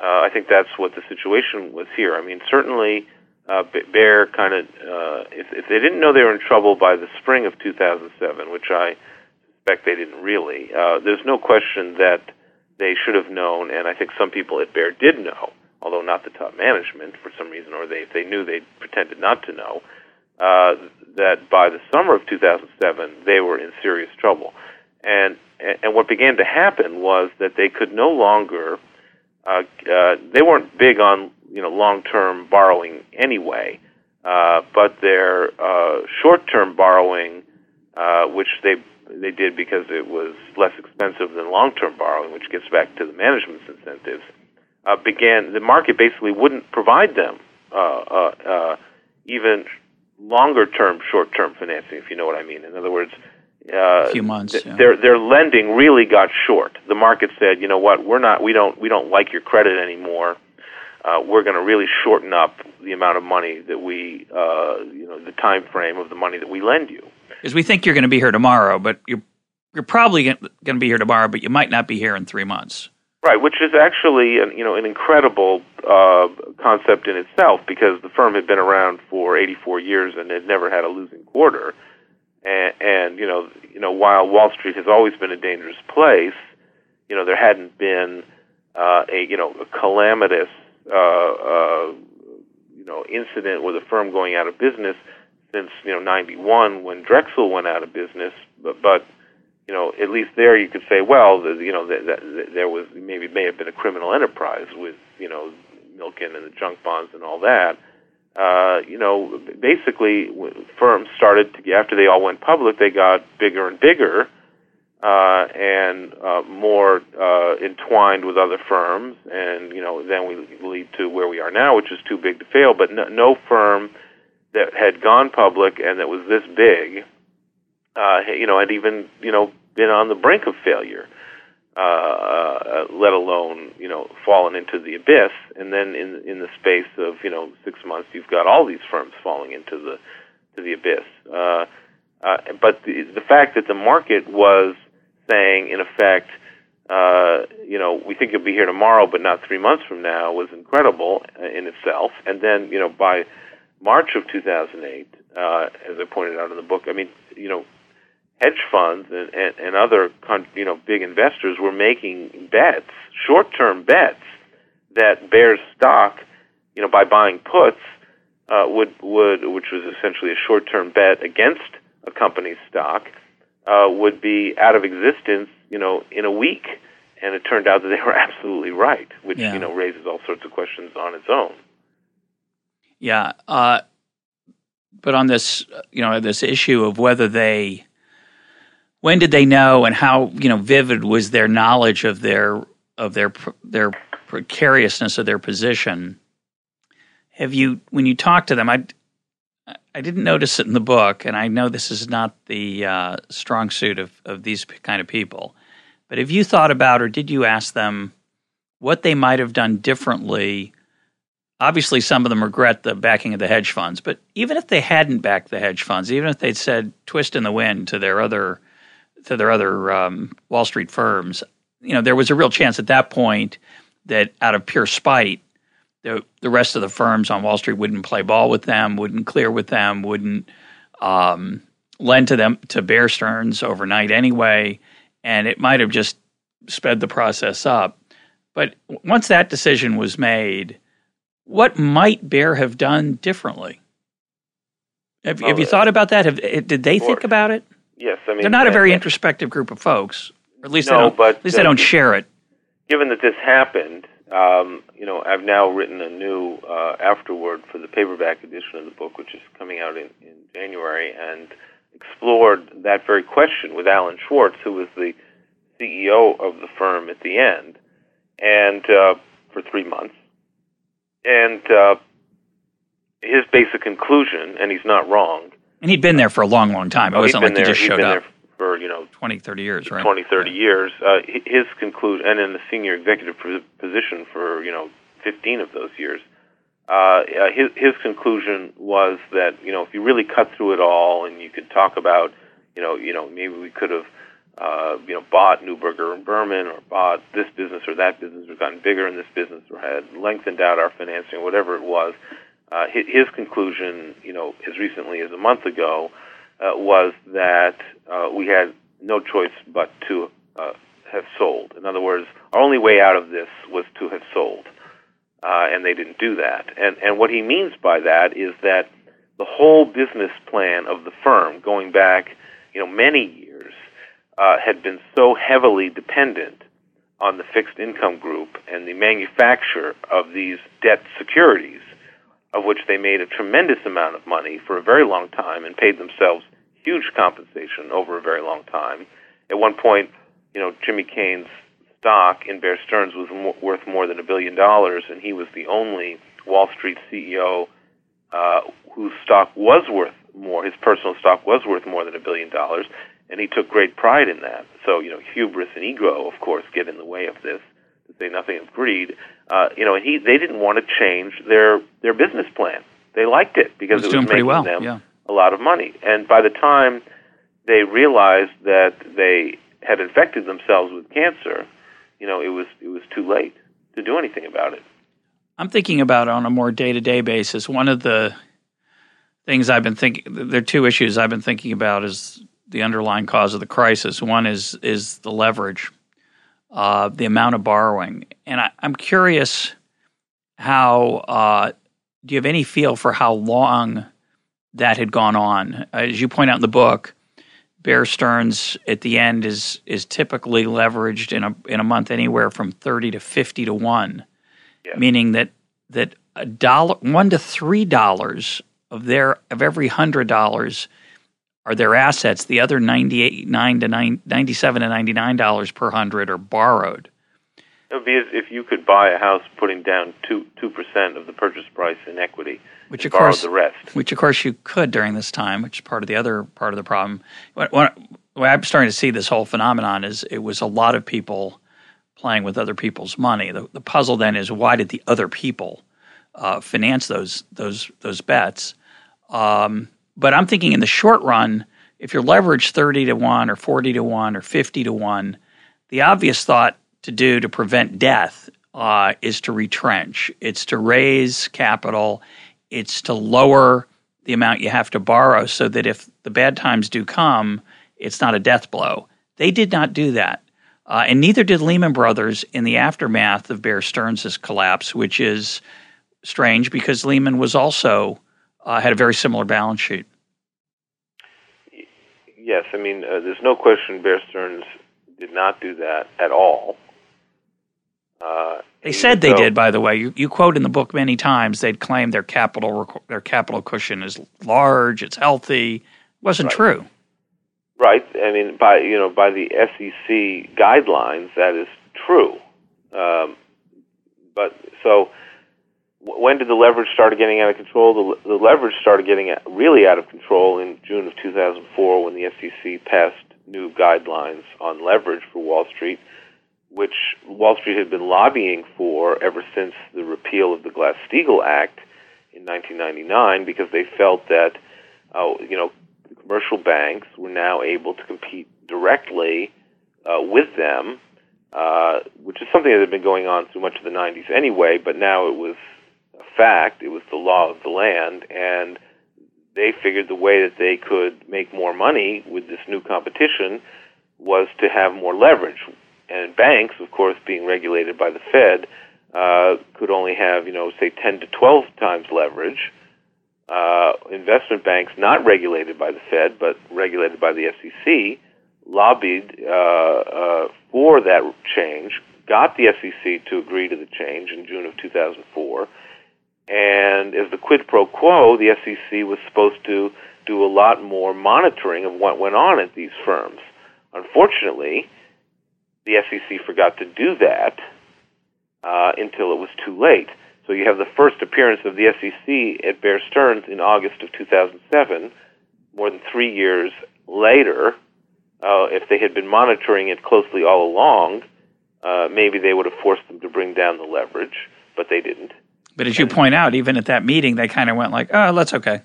uh, I think that's what the situation was here. I mean, certainly uh, Bear kind of, uh, if, if they didn't know they were in trouble by the spring of 2007, which I suspect they didn't really, uh, there's no question that they should have known, and I think some people at Bear did know, although not the top management for some reason, or they, if they knew, they pretended not to know, uh, that by the summer of 2007 they were in serious trouble. And, and what began to happen was that they could no longer, uh, uh, they weren't big on you know long-term borrowing anyway, uh, but their uh, short-term borrowing, uh, which they they did because it was less expensive than long-term borrowing, which gets back to the management's incentives, uh, began the market basically wouldn't provide them uh, uh, uh, even longer-term short-term financing, if you know what I mean. In other words. Uh, a few months. Th- yeah. Their their lending really got short. The market said, you know what, we're not, we don't, we don't like your credit anymore uh, we're going to really shorten up the amount of money that we, uh, you know, the time frame of the money that we lend you. Because we think you're going to be here tomorrow, but you're you're probably going to be here tomorrow, but you might not be here in three months. Right, which is actually an, you know an incredible uh, concept in itself because the firm had been around for 84 years and had never had a losing quarter, and, and you know you know while Wall Street has always been a dangerous place, you know there hadn't been uh, a you know a calamitous uh, uh, you know incident with a firm going out of business since you know '91 when Drexel went out of business. But, but you know, at least there you could say, well, the, you know, that, there was maybe may have been a criminal enterprise with you know Milken and the junk bonds and all that. Uh, you know, basically, firms started to after they all went public, they got bigger and bigger uh, and uh, more uh, entwined with other firms, and you know, then we lead to where we are now, which is too big to fail. But no, no firm that had gone public and that was this big, uh, you know, had even you know been on the brink of failure, uh, uh, let alone you know fallen into the abyss. And then in in the space of you know six months, you've got all these firms falling into the to the abyss. Uh, uh, but the, the fact that the market was saying, in effect, uh, you know, we think you'll be here tomorrow, but not three months from now, was incredible in itself. And then, you know, by March of 2008, uh, as I pointed out in the book. I mean, you know, hedge funds and, and, and other you know big investors were making bets, short-term bets, that Bear's stock, you know, by buying puts, uh, would would which was essentially a short-term bet against a company's stock, uh, would be out of existence, you know, in a week. And it turned out that they were absolutely right, which yeah. you know raises all sorts of questions on its own. Yeah, uh, but on this, you know, this issue of whether they, when did they know, and how you know vivid was their knowledge of their of their their precariousness of their position. Have you, when you talk to them, I, I didn't notice it in the book, and I know this is not the uh, strong suit of, of these kind of people, but have you thought about, or did you ask them what they might have done differently? Obviously, some of them regret the backing of the hedge funds, but even if they hadn't backed the hedge funds, even if they'd said "twist in the wind" to their other to their other um, Wall Street firms, you know, there was a real chance at that point that out of pure spite, the the rest of the firms on Wall Street wouldn't play ball with them, wouldn't clear with them, wouldn't um, lend to them to Bear Stearns overnight anyway, and it might have just sped the process up. But once that decision was made, what might Bear have done differently? Have, have you thought about that? Have, did they think about it? Yes, I mean they're not a very introspective group of folks, or at least no, they don't. But, at least uh, they don't share it given that this happened, um, you know, I've now written a new uh, afterword for the paperback edition of the book, which is coming out in, in January, and explored that very question with Alan Schwartz, who was the CEO of the firm at the end, and uh, for three months, and uh, his basic conclusion, and he's not wrong. And he'd been there for a long, long time. It wasn't like he just showed up for you know 20, 30 years, right? 20, 30 yeah. years. Uh, his conclude, and in the senior executive position for you know 15 of those years, uh, his his conclusion was that you know if you really cut through it all, and you could talk about you know you know maybe we could have uh, you know bought Neuberger and Berman, or bought this business or that business, or gotten bigger in this business, or had lengthened out our financing, whatever it was. Uh, his, his conclusion, you know, as recently as a month ago, uh, was that uh, we had no choice but to uh, have sold. In other words, our only way out of this was to have sold, uh, and they didn't do that. And and what he means by that is that the whole business plan of the firm, going back, you know, many years, uh, had been so heavily dependent on the fixed income group and the manufacture of these debt securities of which they made a tremendous amount of money for a very long time and paid themselves huge compensation over a very long time. At one point, you know, Jimmy Cayne's stock in Bear Stearns was mo- worth more than a billion dollars, and he was the only Wall Street CEO uh, whose stock was worth more. His personal stock was worth more than a billion dollars, and he took great pride in that. So, you know, hubris and ego, of course, get in the way of this. To say nothing of greed, uh, you know, and he they didn't want to change their their business plan. They liked it because it was making well. them yeah. a lot of money. And by the time they realized that they had infected themselves with cancer, you know, it was it was too late to do anything about it. I'm thinking about on a more day to day basis. One of the things I've been thinking there are two issues I've been thinking about is the underlying cause of the crisis. One is is the leverage uh, the amount of borrowing. And I, am curious how uh, do you have any feel for how long that had gone on? As you point out in the book, Bear Stearns at the end is is typically leveraged in a in a month anywhere from thirty to fifty to one, yeah. meaning that that a dollar one to three dollars of their of every hundred dollars are their assets. The other ninety eight nine to nine, 97 to ninety nine dollars per hundred are borrowed. It would be if you could buy a house putting down two two percent of the purchase price in equity, which of course the rest. Which of course you could during this time, which is part of the other part of the problem. What, what, what I'm starting to see this whole phenomenon is it was a lot of people playing with other people's money. The, the puzzle then is why did the other people uh, finance those those those bets? Um, but I'm thinking in the short run, if you're leveraged 30 to 1 or 40 to 1 or 50 to 1, the obvious thought to do to prevent death uh, is to retrench. It's to raise capital. It's to lower the amount you have to borrow so that if the bad times do come, it's not a death blow. They did not do that. Uh, and neither did Lehman Brothers in the aftermath of Bear Stearns' collapse, which is strange because Lehman was also uh, had a very similar balance sheet. Yes, I mean, uh, there's no question Bear Stearns did not do that at all. Uh, they said they so, did, by the way. You, you quote in the book many times they'd claim their capital their capital cushion is large, it's healthy. It wasn't right. true. Right. I mean, by you know, by the SEC guidelines, that is true. Um, but so, when did the leverage start getting out of control? The, the leverage started getting really out of control in June of 2004 when the SEC passed new guidelines on leverage for Wall Street, which Wall Street had been lobbying for ever since the repeal of the Glass-Steagall Act in 1999, because they felt that, uh, you know, commercial banks were now able to compete directly uh, with them, uh, which is something that had been going on through much of the 90s anyway, but now it was fact, it was the law of the land, and they figured the way that they could make more money with this new competition was to have more leverage. And banks, of course, being regulated by the Fed, uh, could only have, you know, say 10 to 12 times leverage uh, investment banks not regulated by the Fed but regulated by the SEC lobbied uh, uh, for that change, got the SEC to agree to the change in June of 2004, and as the quid pro quo, the SEC was supposed to do a lot more monitoring of what went on at these firms. Unfortunately, the SEC forgot to do that uh, until it was too late. So you have the first appearance of the SEC at Bear Stearns in August of 2007. More than three years later, uh, if they had been monitoring it closely all along, uh, maybe they would have forced them to bring down the leverage, but they didn't. But as you point out, even at that meeting, they kind of went like, "Oh, that's okay."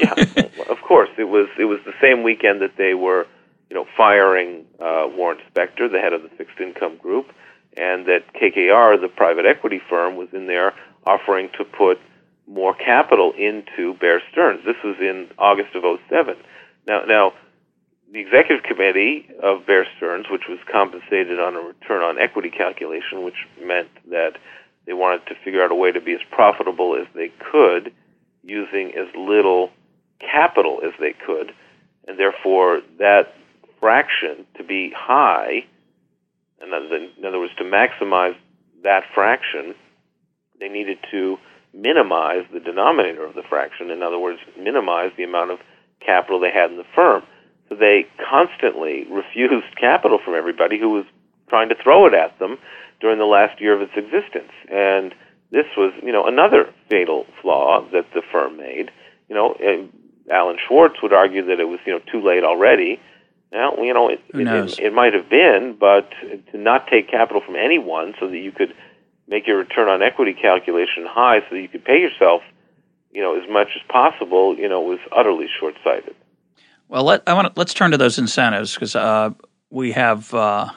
yeah, of course. It was it was the same weekend that they were, you know, firing uh, Warren Spector, the head of the fixed income group, and that KKR, the private equity firm, was in there offering to put more capital into Bear Stearns. This was in August of 07. Now, now the executive committee of Bear Stearns, which was compensated on a return on equity calculation, which meant that they wanted to figure out a way to be as profitable as they could using as little capital as they could, and therefore that fraction to be high, in other words, to maximize that fraction they needed to minimize the denominator of the fraction. In other words, minimize the amount of capital they had in the firm. So they constantly refused capital from everybody who was trying to throw it at them during the last year of its existence. And this was, you know, another fatal flaw that the firm made. You know, Alan Schwartz would argue that it was, you know, too late already. Now, you know, it, it, it, might have been, but to not take capital from anyone so that you could make your return on equity calculation high so that you could pay yourself, you know, as much as possible, you know, was utterly short-sighted. Well, let I want let's turn to those incentives because uh, we have. Uh,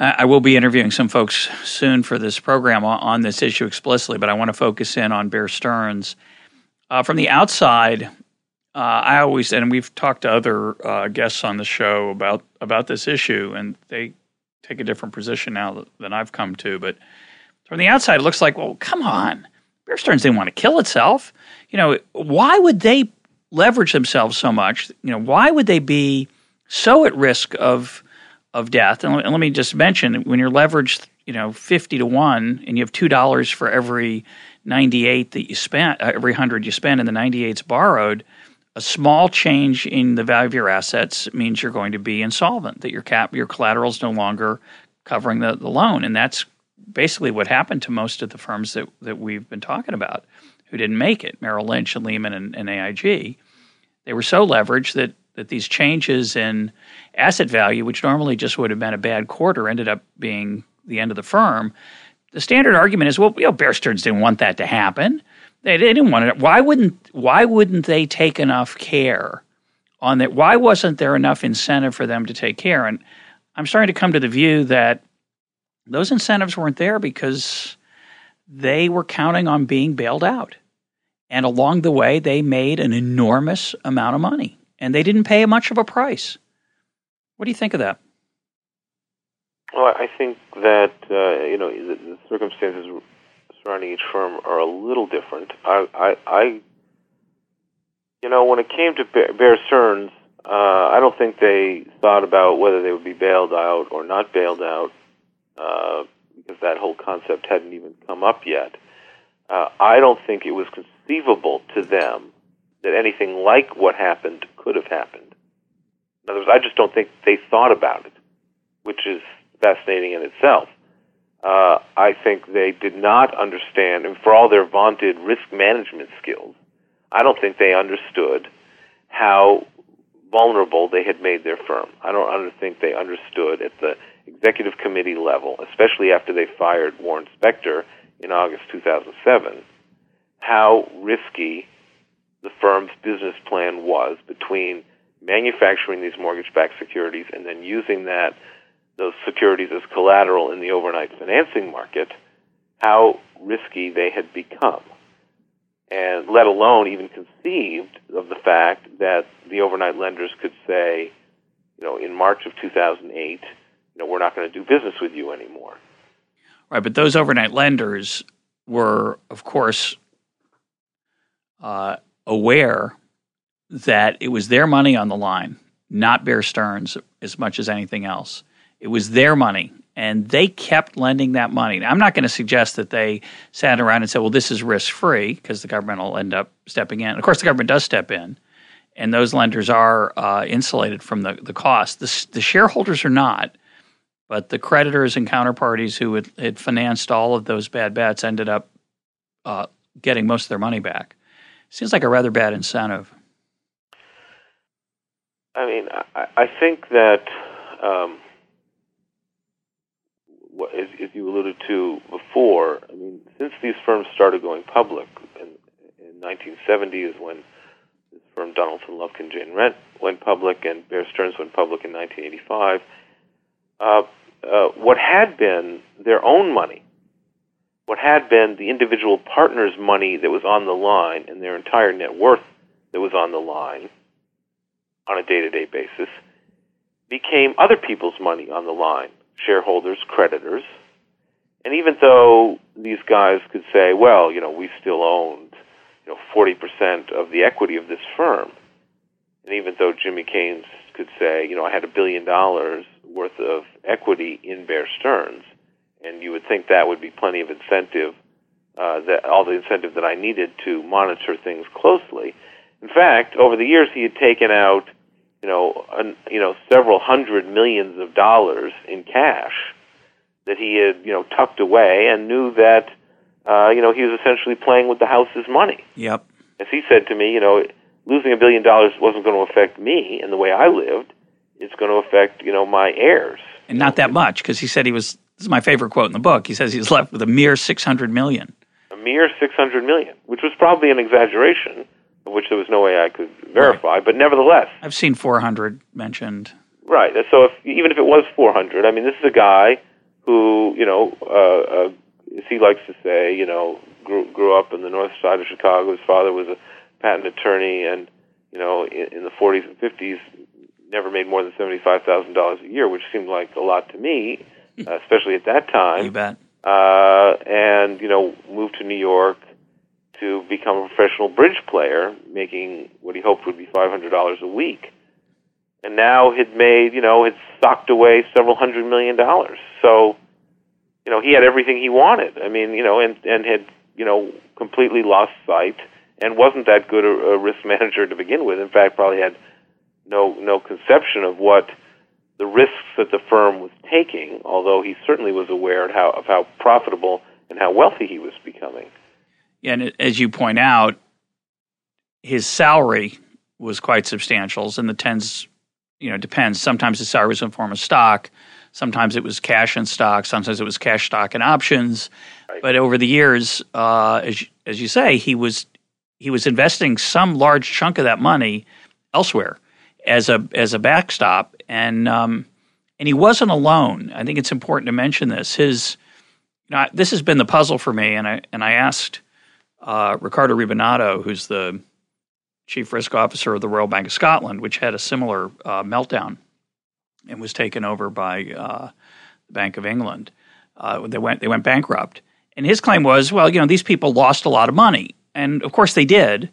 I will be interviewing some folks soon for this program on, this issue explicitly, but I want to focus in on Bear Stearns. Uh, from the outside, uh, I always and we've talked to other uh, guests on the show about about this issue, and they take a different position now than I've come to. But from the outside, it looks like, well, come on. Bear Stearns didn't want to kill itself. You know, why would they leverage themselves so much? You know, why would they be so at risk of of death? And let me just mention, when you're leveraged, you know, fifty to one, and you have two dollars for every ninety eight that you spent, uh, every hundred you spend, and the ninety eight's borrowed a small change in the value of your assets means you're going to be insolvent, that your cap your collateral is no longer covering the, the loan. And that's basically what happened to most of the firms that, that we've been talking about who didn't make it, Merrill Lynch and Lehman and, and AIG. They were so leveraged that that these changes in asset value, which normally just would have been a bad quarter, ended up being the end of the firm. The standard argument is, well, you know, Bear Stearns didn't want that to happen. They, didn't want it. Why wouldn't Why wouldn't they take enough care on that? Why wasn't there enough incentive for them to take care? And I'm starting to come to the view that those incentives weren't there because they were counting on being bailed out. And along the way, they made an enormous amount of money and they didn't pay much of a price. What do you think of that? Well, I think that uh, you know the, the, circumstances surrounding each firm are a little different. I, I, I you know, when it came to Bear Stearns, uh, I don't think they thought about whether they would be bailed out or not bailed out, uh, because that whole concept hadn't even come up yet. Uh, I don't think it was conceivable to them that anything like what happened could have happened. In other words, I just don't think they thought about it, which is fascinating in itself. Uh, I think they did not understand, and for all their vaunted risk management skills, I don't think they understood how vulnerable they had made their firm. I don't think they understood at the executive committee level, especially after they fired Warren Spector in August 2007, how risky the firm's business plan was between manufacturing these mortgage-backed securities and then using that those securities as collateral in the overnight financing market, how risky they had become. And let alone even conceived of the fact that the overnight lenders could say, you know, in March of 2008, you know, we're not going to do business with you anymore. Right, but those overnight lenders were, of course, uh, aware that it was their money on the line, not Bear Stearns as much as anything else. It was their money, and they kept lending that money. Now, I'm not going to suggest that they sat around and said, well, this is risk free because the government will end up stepping in. Of course, the government does step in, and those lenders are uh, insulated from the, the cost. The, the shareholders are not, but the creditors and counterparties who had, had financed all of those bad bets ended up uh, getting most of their money back. Seems like a rather bad incentive. I mean, I, I think that um, as, as you alluded to before, I mean, since these firms started going public in, in 1970 is when this firm Donaldson, Lufkin, Jenrette went public, and Bear Stearns went public in 1985. Uh, uh, what had been their own money, what had been the individual partners' money that was on the line, and their entire net worth that was on the line on a day-to-day basis, became other people's money on the line shareholders, creditors. And even though these guys could say, well, you know, we still owned, you know, 40% of the equity of this firm, and even though Jimmy Cayne could say, you know, I had a billion dollars worth of equity in Bear Stearns, and you would think that would be plenty of incentive, uh, that all the incentive that I needed to monitor things closely. In fact, over the years, he had taken out you know, an, you know, several hundred millions of dollars in cash that he had, you know, tucked away and knew that, uh, you know, he was essentially playing with the house's money. Yep. As he said to me, you know, losing a billion dollars wasn't going to affect me and the way I lived. It's going to affect, you know, my heirs. And not that much, because he said he was. This is my favorite quote in the book. He says he was left with a mere six hundred million. A mere six hundred million, which was probably an exaggeration which there was no way I could verify. Right. But nevertheless, I've seen 400 mentioned. Right. So if even if it was 400, I mean, this is a guy who, you know, uh, uh, as he likes to say, you know, grew, grew up in the north side of Chicago. His father was a patent attorney, and you know, in, in the 40s and 50s, never made more than seventy-five thousand dollars a year, which seemed like a lot to me, uh, especially at that time. You bet. Uh, and you know, moved to New York to become a professional bridge player, making what he hoped would be $500 a week. And now had made, you know, had socked away several hundred million dollars. So, you know, he had everything he wanted. I mean, you know, and, and had, you know, completely lost sight and wasn't that good a, a risk manager to begin with. In fact, probably had no, no conception of what the risks that the firm was taking, although he certainly was aware of how, of how profitable and how wealthy he was becoming and as you point out, his salary was quite substantial, in the tens. You know, depends. Sometimes his salary was in form of stock. Sometimes it was cash and stock. Sometimes it was cash, stock, and options. Right. But over the years, uh, as as you say, he was he was investing some large chunk of that money elsewhere as a as a backstop, and um, and he wasn't alone. I think it's important to mention this. His, you know, this has been the puzzle for me, and I and I asked uh, Riccardo Rebonato, who's the chief risk officer of the Royal Bank of Scotland, which had a similar uh, meltdown and was taken over by uh, the Bank of England. Uh, they went they went bankrupt, and his claim was, well, you know, these people lost a lot of money, and of course they did.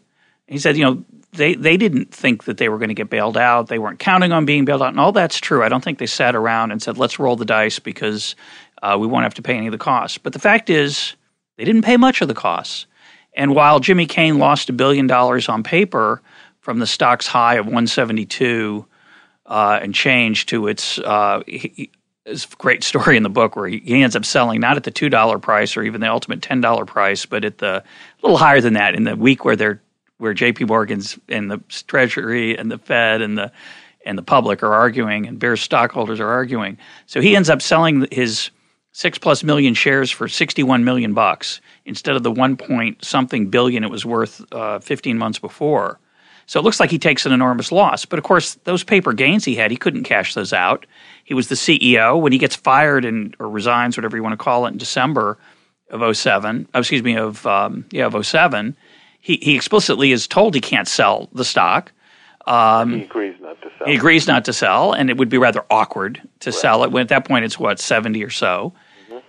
He said, you know, they they didn't think that they were going to get bailed out. They weren't counting on being bailed out, and all that's true. I don't think they sat around and said, let's roll the dice because uh, we won't have to pay any of the costs. But the fact is, they didn't pay much of the costs. And while Jimmy Cayne lost a billion dollars on paper from the stock's high of 172 uh, and change to its uh, he, a great story in the book where he, he ends up selling not at the two dollar price or even the ultimate ten dollar price, but at the a little higher than that in the week where they're where J.P. Morgan's and the Treasury and the Fed and the and the public are arguing and Bear stockholders are arguing. So he ends up selling his six plus million shares for 61 million bucks instead of the one point something billion it was worth uh, 15 months before. So it looks like he takes an enormous loss. But of course, those paper gains he had, he couldn't cash those out. He was the CEO. When he gets fired and or resigns, whatever you want to call it, in December of 07, oh, excuse me, of um, yeah, of 07, he, he explicitly is told he can't sell the stock. Um, he agrees not to sell. He agrees not to sell, and it would be rather awkward to right. sell it. When at that point, it's what seventy or so.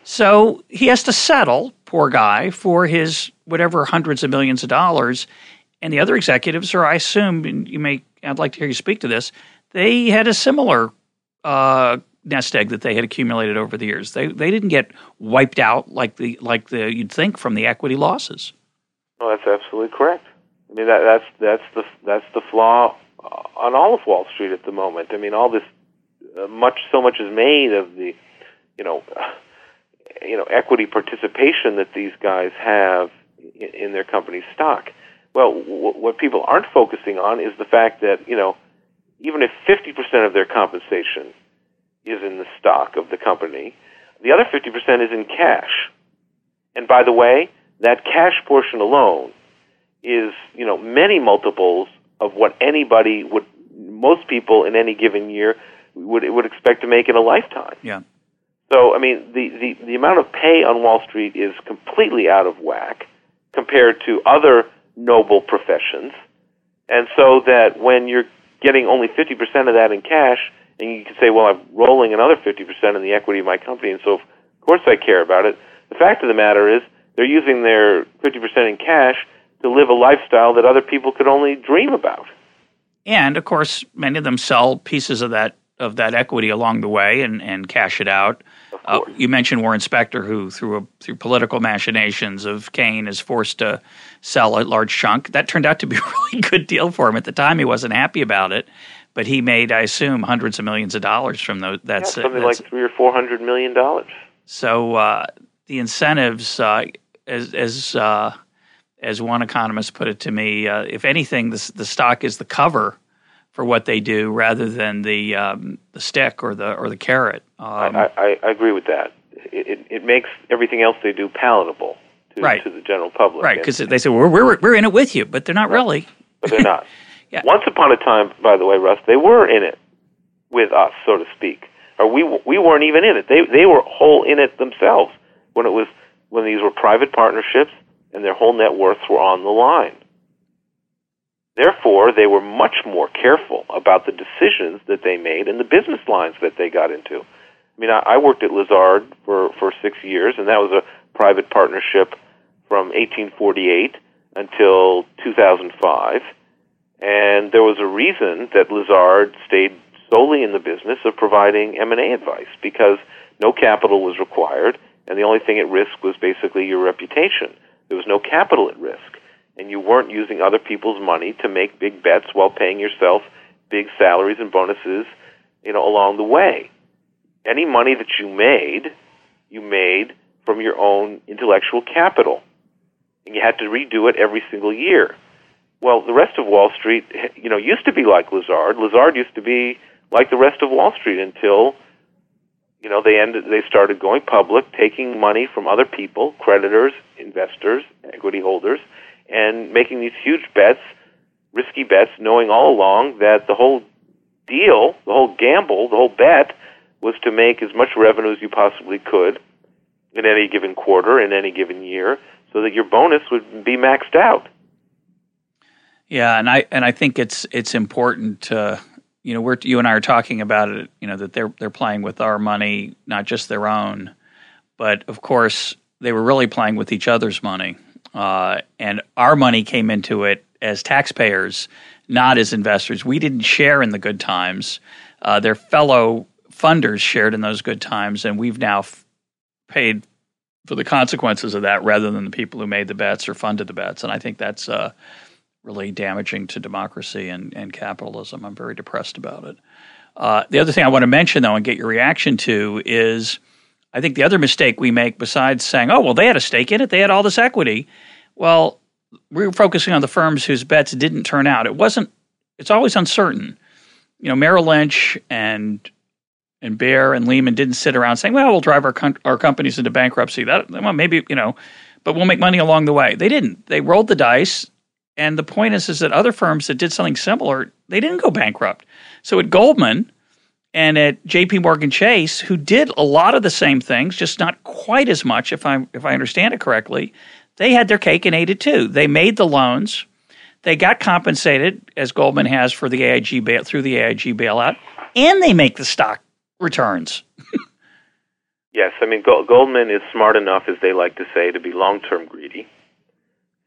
So he has to settle, poor guy, for his whatever hundreds of millions of dollars. And the other executives, or I assume, and you may, I'd like to hear you speak to this. They had a similar uh, nest egg that they had accumulated over the years. They they didn't get wiped out like the like the you'd think from the equity losses. Well, that's absolutely correct. I mean that that's that's the that's the flaw on all of Wall Street at the moment. I mean, all this uh, much so much is made of the you know you know equity participation that these guys have in, their company's stock. Well, what people aren't focusing on is the fact that, you know, even if 50% of their compensation is in the stock of the company, the other 50% is in cash. And by the way, that cash portion alone is, you know, many multiples of what anybody would, most people in any given year would would expect to make in a lifetime. Yeah. So, I mean, the, the, the amount of pay on Wall Street is completely out of whack compared to other noble professions. And so that when you're getting only 50% of that in cash, and you can say, well, I'm rolling another 50% in the equity of my company, and so of course I care about it. The fact of the matter is, they're using their 50% in cash to live a lifestyle that other people could only dream about. And of course, many of them sell pieces of that of that equity along the way and, and cash it out. Uh, you mentioned Warren Spector, who through a, through political machinations of Cayne is forced to sell a large chunk. That turned out to be a really good deal for him. At the time, he wasn't happy about it, but he made, I assume, hundreds of millions of dollars from those. That's yeah, something that's, like three or four hundred million dollars. So uh, the incentives, uh, as as uh, as one economist put it to me, uh, if anything, the, the stock is the cover for what they do rather than the um, the stick or the or the carrot. Um, I, I, I, agree with that. It, it, it, makes everything else they do palatable to, right. to the general public. Right, because they say well, we're, we're we're in it with you, but they're not right. really. But they're not. yeah. Once upon a time, by the way, Russ, they were in it with us, so to speak, or we we weren't even in it. They they were whole in it themselves when it was when these were private partnerships and their whole net worths were on the line. Therefore, they were much more careful about the decisions that they made and the business lines that they got into. I mean, I, I worked at Lazard for, for six years, and that was a private partnership from 1848 until 2005. And there was a reason that Lazard stayed solely in the business of providing M&A advice because no capital was required, and the only thing at risk was basically your reputation. There was no capital at risk and you weren't using other people's money to make big bets while paying yourself big salaries and bonuses, you know, along the way. Any money that you made, you made from your own intellectual capital. And you had to redo it every single year. Well, the rest of Wall Street, you know, used to be like Lazard. Lazard used to be like the rest of Wall Street until you know they ended they started going public taking money from other people creditors investors equity holders and making these huge bets, risky bets, knowing all along that the whole deal, the whole gamble, the whole bet was to make as much revenue as you possibly could in any given quarter, in any given year, so that your bonus would be maxed out. Yeah, and I and I think it's it's important to you know we're you and I are talking about it. You know that they're they're playing with our money, not just their own, but of course they were really playing with each other's money, uh, and our money came into it as taxpayers, not as investors. We didn't share in the good times. Uh, their fellow funders shared in those good times, and we've now f- paid for the consequences of that rather than the people who made the bets or funded the bets. And I think that's uh, really damaging to democracy and, and capitalism. I'm very depressed about it. Uh, the other thing I want to mention, though, and get your reaction to is I think the other mistake we make, besides saying, oh, well, they had a stake in it, they had all this equity. Well, we were focusing on the firms whose bets didn't turn out. It wasn't, it's always uncertain. You know, Merrill Lynch and and Bear and Lehman didn't sit around saying, "Well, we'll drive our our companies into bankruptcy." That well, maybe you know, but we'll make money along the way. They didn't. They rolled the dice, and the point is, is that other firms that did something similar, they didn't go bankrupt. So at Goldman and at J.P. Morgan Chase, who did a lot of the same things, just not quite as much, if I if I understand it correctly, they had their cake and ate it too. They made the loans. They got compensated, as Goldman has for the AIG bail, through the AIG bailout, and they make the stock returns. yes, I mean Goldman is smart enough, as they like to say, to be long-term greedy.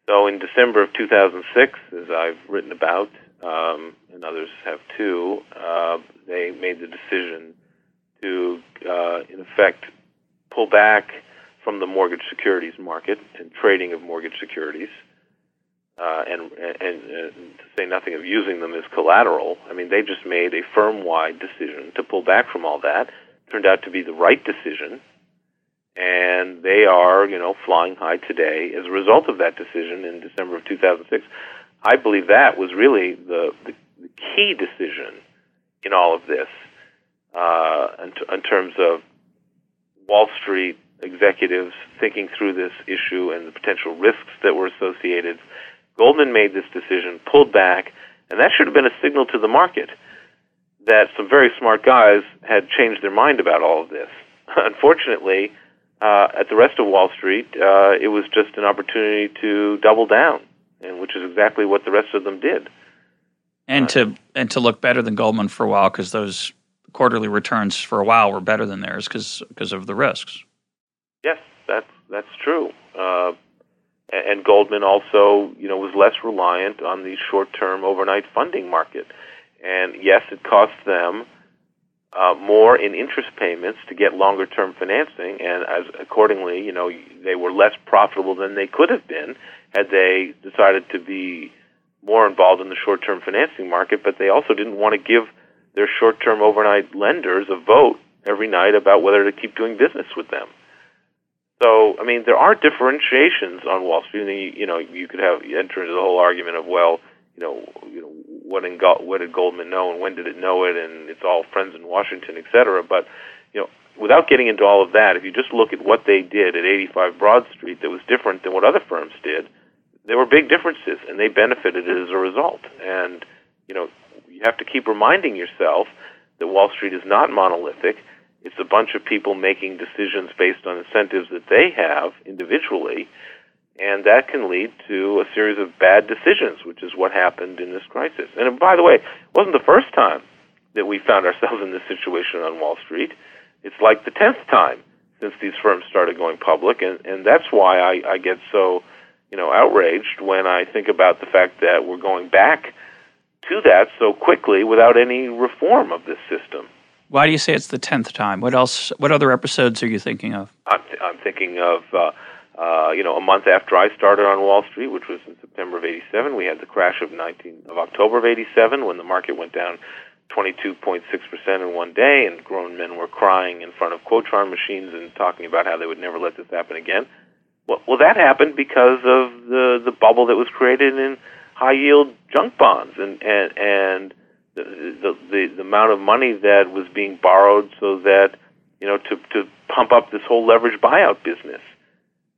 So in December of 2006, as I've written about, um, and others have too, uh, they made the decision to, uh, in effect, pull back from the mortgage securities market and trading of mortgage securities uh, and, and, and to say nothing of using them as collateral. I mean, they just made a firm-wide decision to pull back from all that. Turned out to be the right decision, and they are, you know, flying high today as a result of that decision in December of 2006. I believe that was really the, the, the key decision in all of this, uh, in, t- in terms of Wall Street executives thinking through this issue and the potential risks that were associated Goldman made this decision, pulled back, and that should have been a signal to the market that some very smart guys had changed their mind about all of this. Unfortunately, uh, at the rest of Wall Street, uh, it was just an opportunity to double down, and which is exactly what the rest of them did. And to and to look better than Goldman for a while because those quarterly returns for a while were better than theirs because because of the risks. Yes, that's that's true. Uh, and Goldman also, you know, was less reliant on the short-term overnight funding market. And yes, it cost them uh, more in interest payments to get longer-term financing, and as accordingly, you know, they were less profitable than they could have been had they decided to be more involved in the short-term financing market. But they also didn't want to give their short-term overnight lenders a vote every night about whether to keep doing business with them. So, I mean, there are differentiations on Wall Street. And you know, you could have you enter into the whole argument of, well, you know, you know, what in what did Goldman know, and when did it know it, and it's all friends in Washington, et cetera. But you know, without getting into all of that, if you just look at what they did at 85 Broad Street, that was different than what other firms did. There were big differences, and they benefited as a result. And you know, you have to keep reminding yourself that Wall Street is not monolithic it's a bunch of people making decisions based on incentives that they have individually, and that can lead to a series of bad decisions, which is what happened in this crisis. And by the way, it wasn't the first time that we found ourselves in this situation on Wall Street. It's like the tenth time since these firms started going public, and, and that's why I, I get so, you know, outraged when I think about the fact that we're going back to that so quickly without any reform of this system. Why do you say it's the tenth time? What else? What other episodes are you thinking of? I'm, th- I'm thinking of uh, uh, you know a month after I started on Wall Street, which was in September of '87. We had the crash of 19 of October of '87 when the market went down 22.6 percent in one day, and grown men were crying in front of Quotron machines and talking about how they would never let this happen again. Well, that happened because of the the bubble that was created in high yield junk bonds and and and the, the the amount of money that was being borrowed so that you know to to pump up this whole leverage buyout business.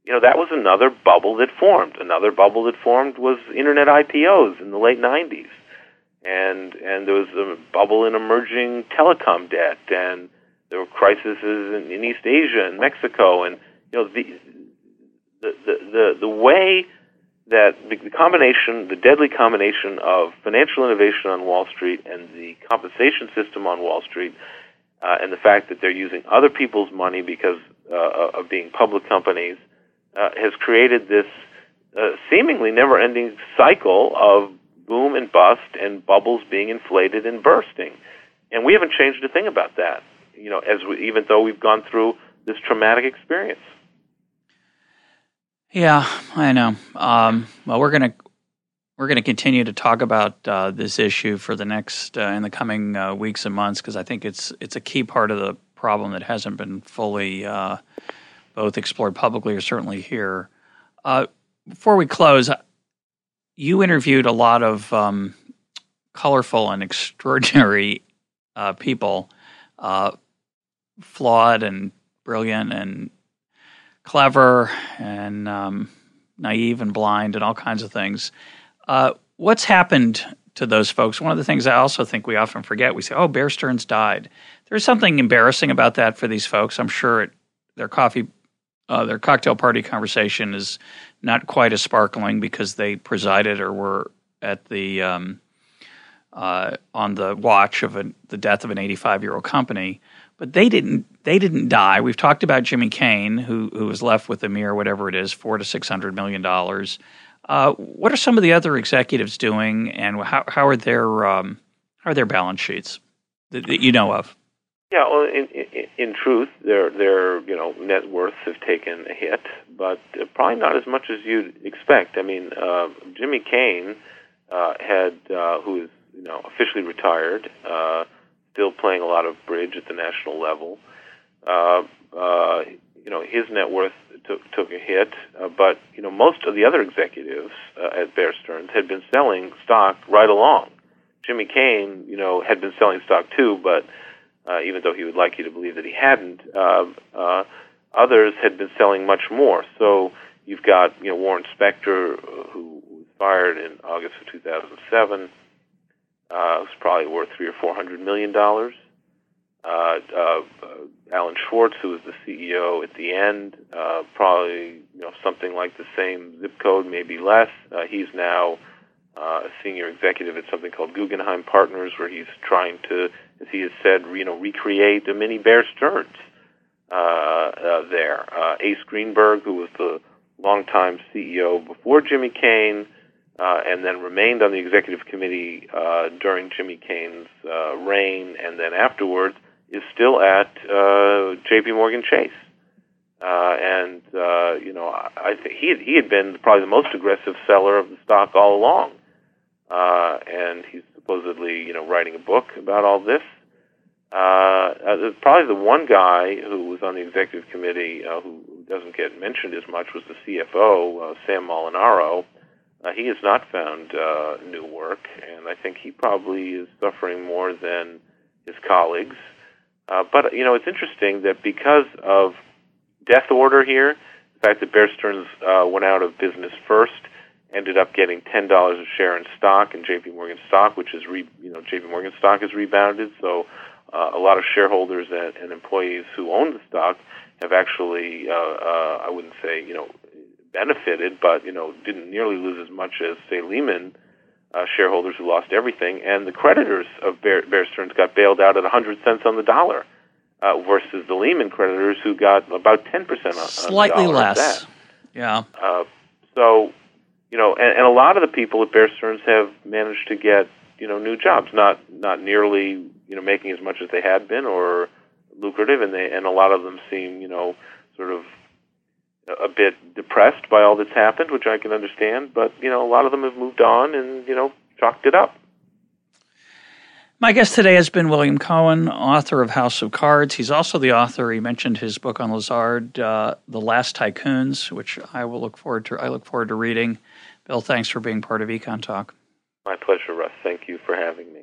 You know that was another bubble that formed. Another bubble that formed was internet IPOs in the late '90s, and and there was a bubble in emerging telecom debt, and there were crises in, in East Asia and Mexico, and you know the the, the, the, way that the, combination, the deadly combination of financial innovation on Wall Street and the compensation system on Wall Street, uh, and the fact that they're using other people's money because uh, of being public companies, uh, has created this uh, seemingly never-ending cycle of boom and bust and bubbles being inflated and bursting. And we haven't changed a thing about that. You know, as we, even though we've gone through this traumatic experience. Yeah, I know. Um, well, we're gonna we're gonna continue to talk about uh, this issue for the next uh, in the coming uh, weeks and months because I think it's it's a key part of the problem that hasn't been fully uh, both explored publicly or certainly here. Uh, before we close, you interviewed a lot of um, colorful and extraordinary uh, people, flawed and brilliant and clever and um, naive and blind and all kinds of things. Uh, what's happened to those folks? One of the things I also think we often forget, we say, "Oh, Bear Stearns died." There's something embarrassing about that for these folks. I'm sure it, their coffee, uh, their cocktail party conversation is not quite as sparkling because they presided or were at the um, uh, on the watch of a, the death of an 85 year old company but they didn't they didn't die. We've talked about Jimmy Cayne, who who was left with a mere whatever it is, four to six hundred million dollars. Uh, what are some of the other executives doing, and how how are their um, how are their balance sheets that, that you know of? Yeah, well, in, in, in truth, their their you know net worths have taken a hit, but probably not as much as you'd expect. I mean, uh, Jimmy Cayne uh, had, uh, who is you know officially retired, uh, still playing a lot of bridge at the national level. Uh, uh, you know, his net worth took took a hit, uh, but you know, most of the other executives uh, at Bear Stearns had been selling stock right along. Jimmy Cayne, you know, had been selling stock too, but uh, even though he would like you to believe that he hadn't, uh, uh, others had been selling much more. So you've got you know Warren Spector, who was fired in August of 2007 uh, was probably worth three or four hundred million dollars. Uh, uh, Alan Schwartz, who was the CEO at the end, uh, probably you know something like the same zip code, maybe less. Uh, he's now uh, a senior executive at something called Guggenheim Partners, where he's trying to, as he has said, you know, recreate a mini Bear Stearns uh, uh, there. Uh, Ace Greenberg, who was the longtime CEO before Jimmy Cayne, uh, and then remained on the executive committee uh, during Jimmy Cayne's uh, reign, and then afterwards is still at uh, J.P. Morgan Chase. Uh, and uh, you know, I, I he had, he had been probably the most aggressive seller of the stock all along, uh, and he's supposedly you know writing a book about all this. Uh, uh, probably the one guy who was on the executive committee uh, who doesn't get mentioned as much was the CFO, uh, Sam Molinaro, uh, he has not found uh, new work, and I think he probably is suffering more than his colleagues. Uh, but you know, it's interesting that because of death order here, the fact that Bear Stearns uh, went out of business first, ended up getting ten dollars a share in stock in J.P. Morgan stock, which is re, you know J.P. Morgan stock has rebounded. So uh, a lot of shareholders and, and employees who own the stock have actually, uh, I wouldn't say you know benefited, but you know didn't nearly lose as much as say Lehman uh, shareholders who lost everything, and the creditors of Bear, Bear Stearns got bailed out at 100 cents on the dollar, uh, versus the Lehman creditors who got about 10 percent on slightly on less. Yeah. Uh, so, you know, and, and a lot of the people at Bear Stearns have managed to get you know new jobs, not not nearly you know making as much as they had been or lucrative, and they and a lot of them seem you know sort of a bit depressed by all that's happened, which I can understand. But you know, a lot of them have moved on and you know chalked it up. My guest today has been William Cohan, author of House of Cards. He's also the author. He mentioned his book on Lazard, uh, "The Last Tycoons," which I will look forward to. I look forward to reading. Bill, thanks for being part of Econ Talk. My pleasure, Russ. Thank you for having me.